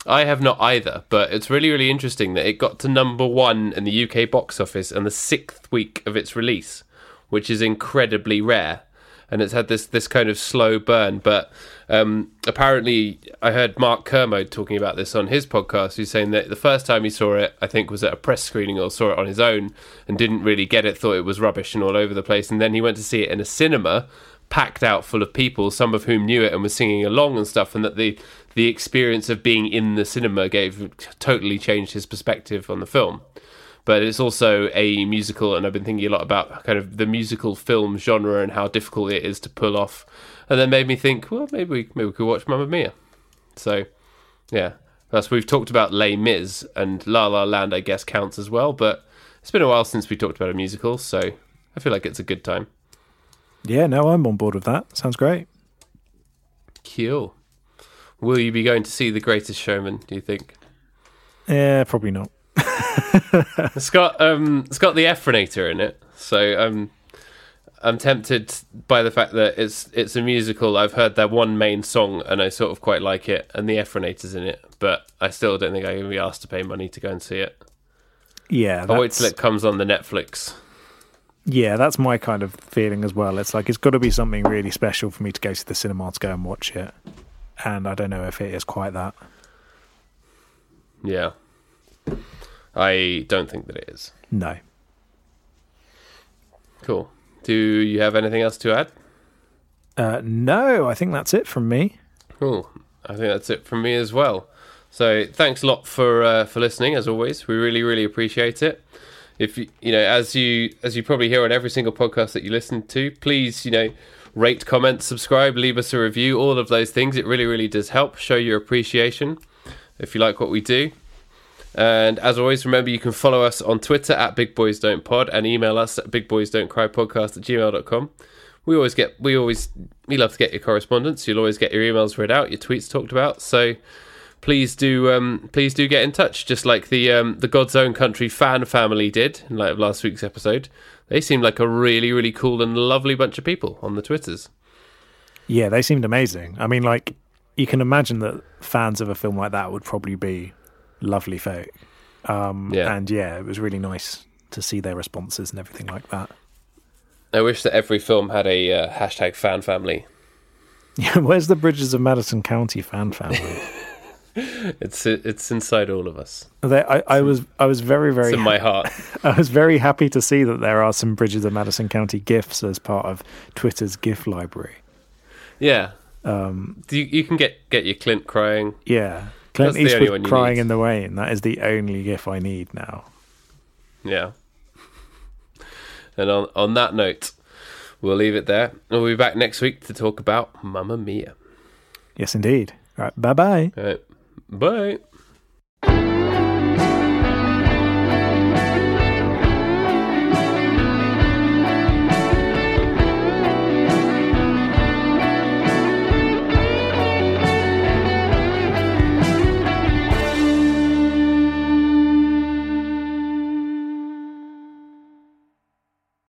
I have not either, but it's really, really interesting that it got to number one in the UK box office in the sixth week of its release, which is incredibly rare. And it's had this, this kind of slow burn. But um, apparently, I heard Mark Kermode talking about this on his podcast. He's saying that the first time he saw it, I think, was at a press screening or saw it on his own and didn't really get it, thought it was rubbish and all over the place. And then he went to see it in a cinema packed out full of people, some of whom knew it and were singing along and stuff, and that the the experience of being in the cinema gave totally changed his perspective on the film. But it's also a musical, and I've been thinking a lot about kind of the musical film genre and how difficult it is to pull off. And then made me think, well, maybe we, maybe we could watch Mamma Mia. So, yeah, that's we've talked about Les Mis and La La Land. I guess counts as well, but it's been a while since we talked about a musical, so I feel like it's a good time. Yeah, no, I'm on board with that. Sounds great. Cool. Will you be going to see The Greatest Showman? Do you think? Yeah, probably not. (laughs) It's got um, it's got the Efronator in it, so um, I'm tempted by the fact that it's it's a musical. I've heard their one main song, and I sort of quite like it, and the Efronator's in it, but I still don't think I'm going to be asked to pay money to go and see it. Yeah, I'll wait till it comes on the Netflix. yeah, that's my kind of feeling as well. It's like it's got to be something really special for me to go to the cinema to go and watch it, and I don't know if it is quite that. Yeah, I don't think that it is. No. Cool. Do you have anything else to add? Uh, no, I think that's it from me. Cool. I think that's it from me as well. So thanks a lot for uh, for listening. As always, we really really appreciate it. If you you know as you as you probably hear on every single podcast that you listen to, please you know rate, comment, subscribe, leave us a review. All of those things. It really really does help show your appreciation. If you like what we do. And as always, remember you can follow us on Twitter at Big Boys Don't Pod and email us at Big Boys Don't Cry Podcast at gmail.com. We always get we always we love to get your correspondence. You'll always get your emails read out, your tweets talked about. So please do um, please do get in touch, just like the um, the God's Own Country fan family did in light of last week's episode. They seemed like a really really cool and lovely bunch of people on the Twitters. Yeah, they seemed amazing. I mean, like you can imagine that fans of a film like that would probably be lovely folk. Um, Yeah. And yeah, it was really nice to see their responses and everything like that. I wish that every film had a uh, hashtag fan family. (laughs) Yeah, where's the Bridges of Madison County fan family? (laughs) It's it's inside all of us. They, I, I was I was very It's very in my heart. (laughs) I was very happy to see that there are some Bridges of Madison County gifs as part of Twitter's GIF library. Yeah, Um, you, you can get get your Clint crying. yeah, Clint That's the only one Eastwood crying need. in the rain. That is the only GIF I need now. Yeah. And on on that note, we'll leave it there. We'll be back next week to talk about Mamma Mia. Yes, indeed. All right, bye bye. All right. Bye.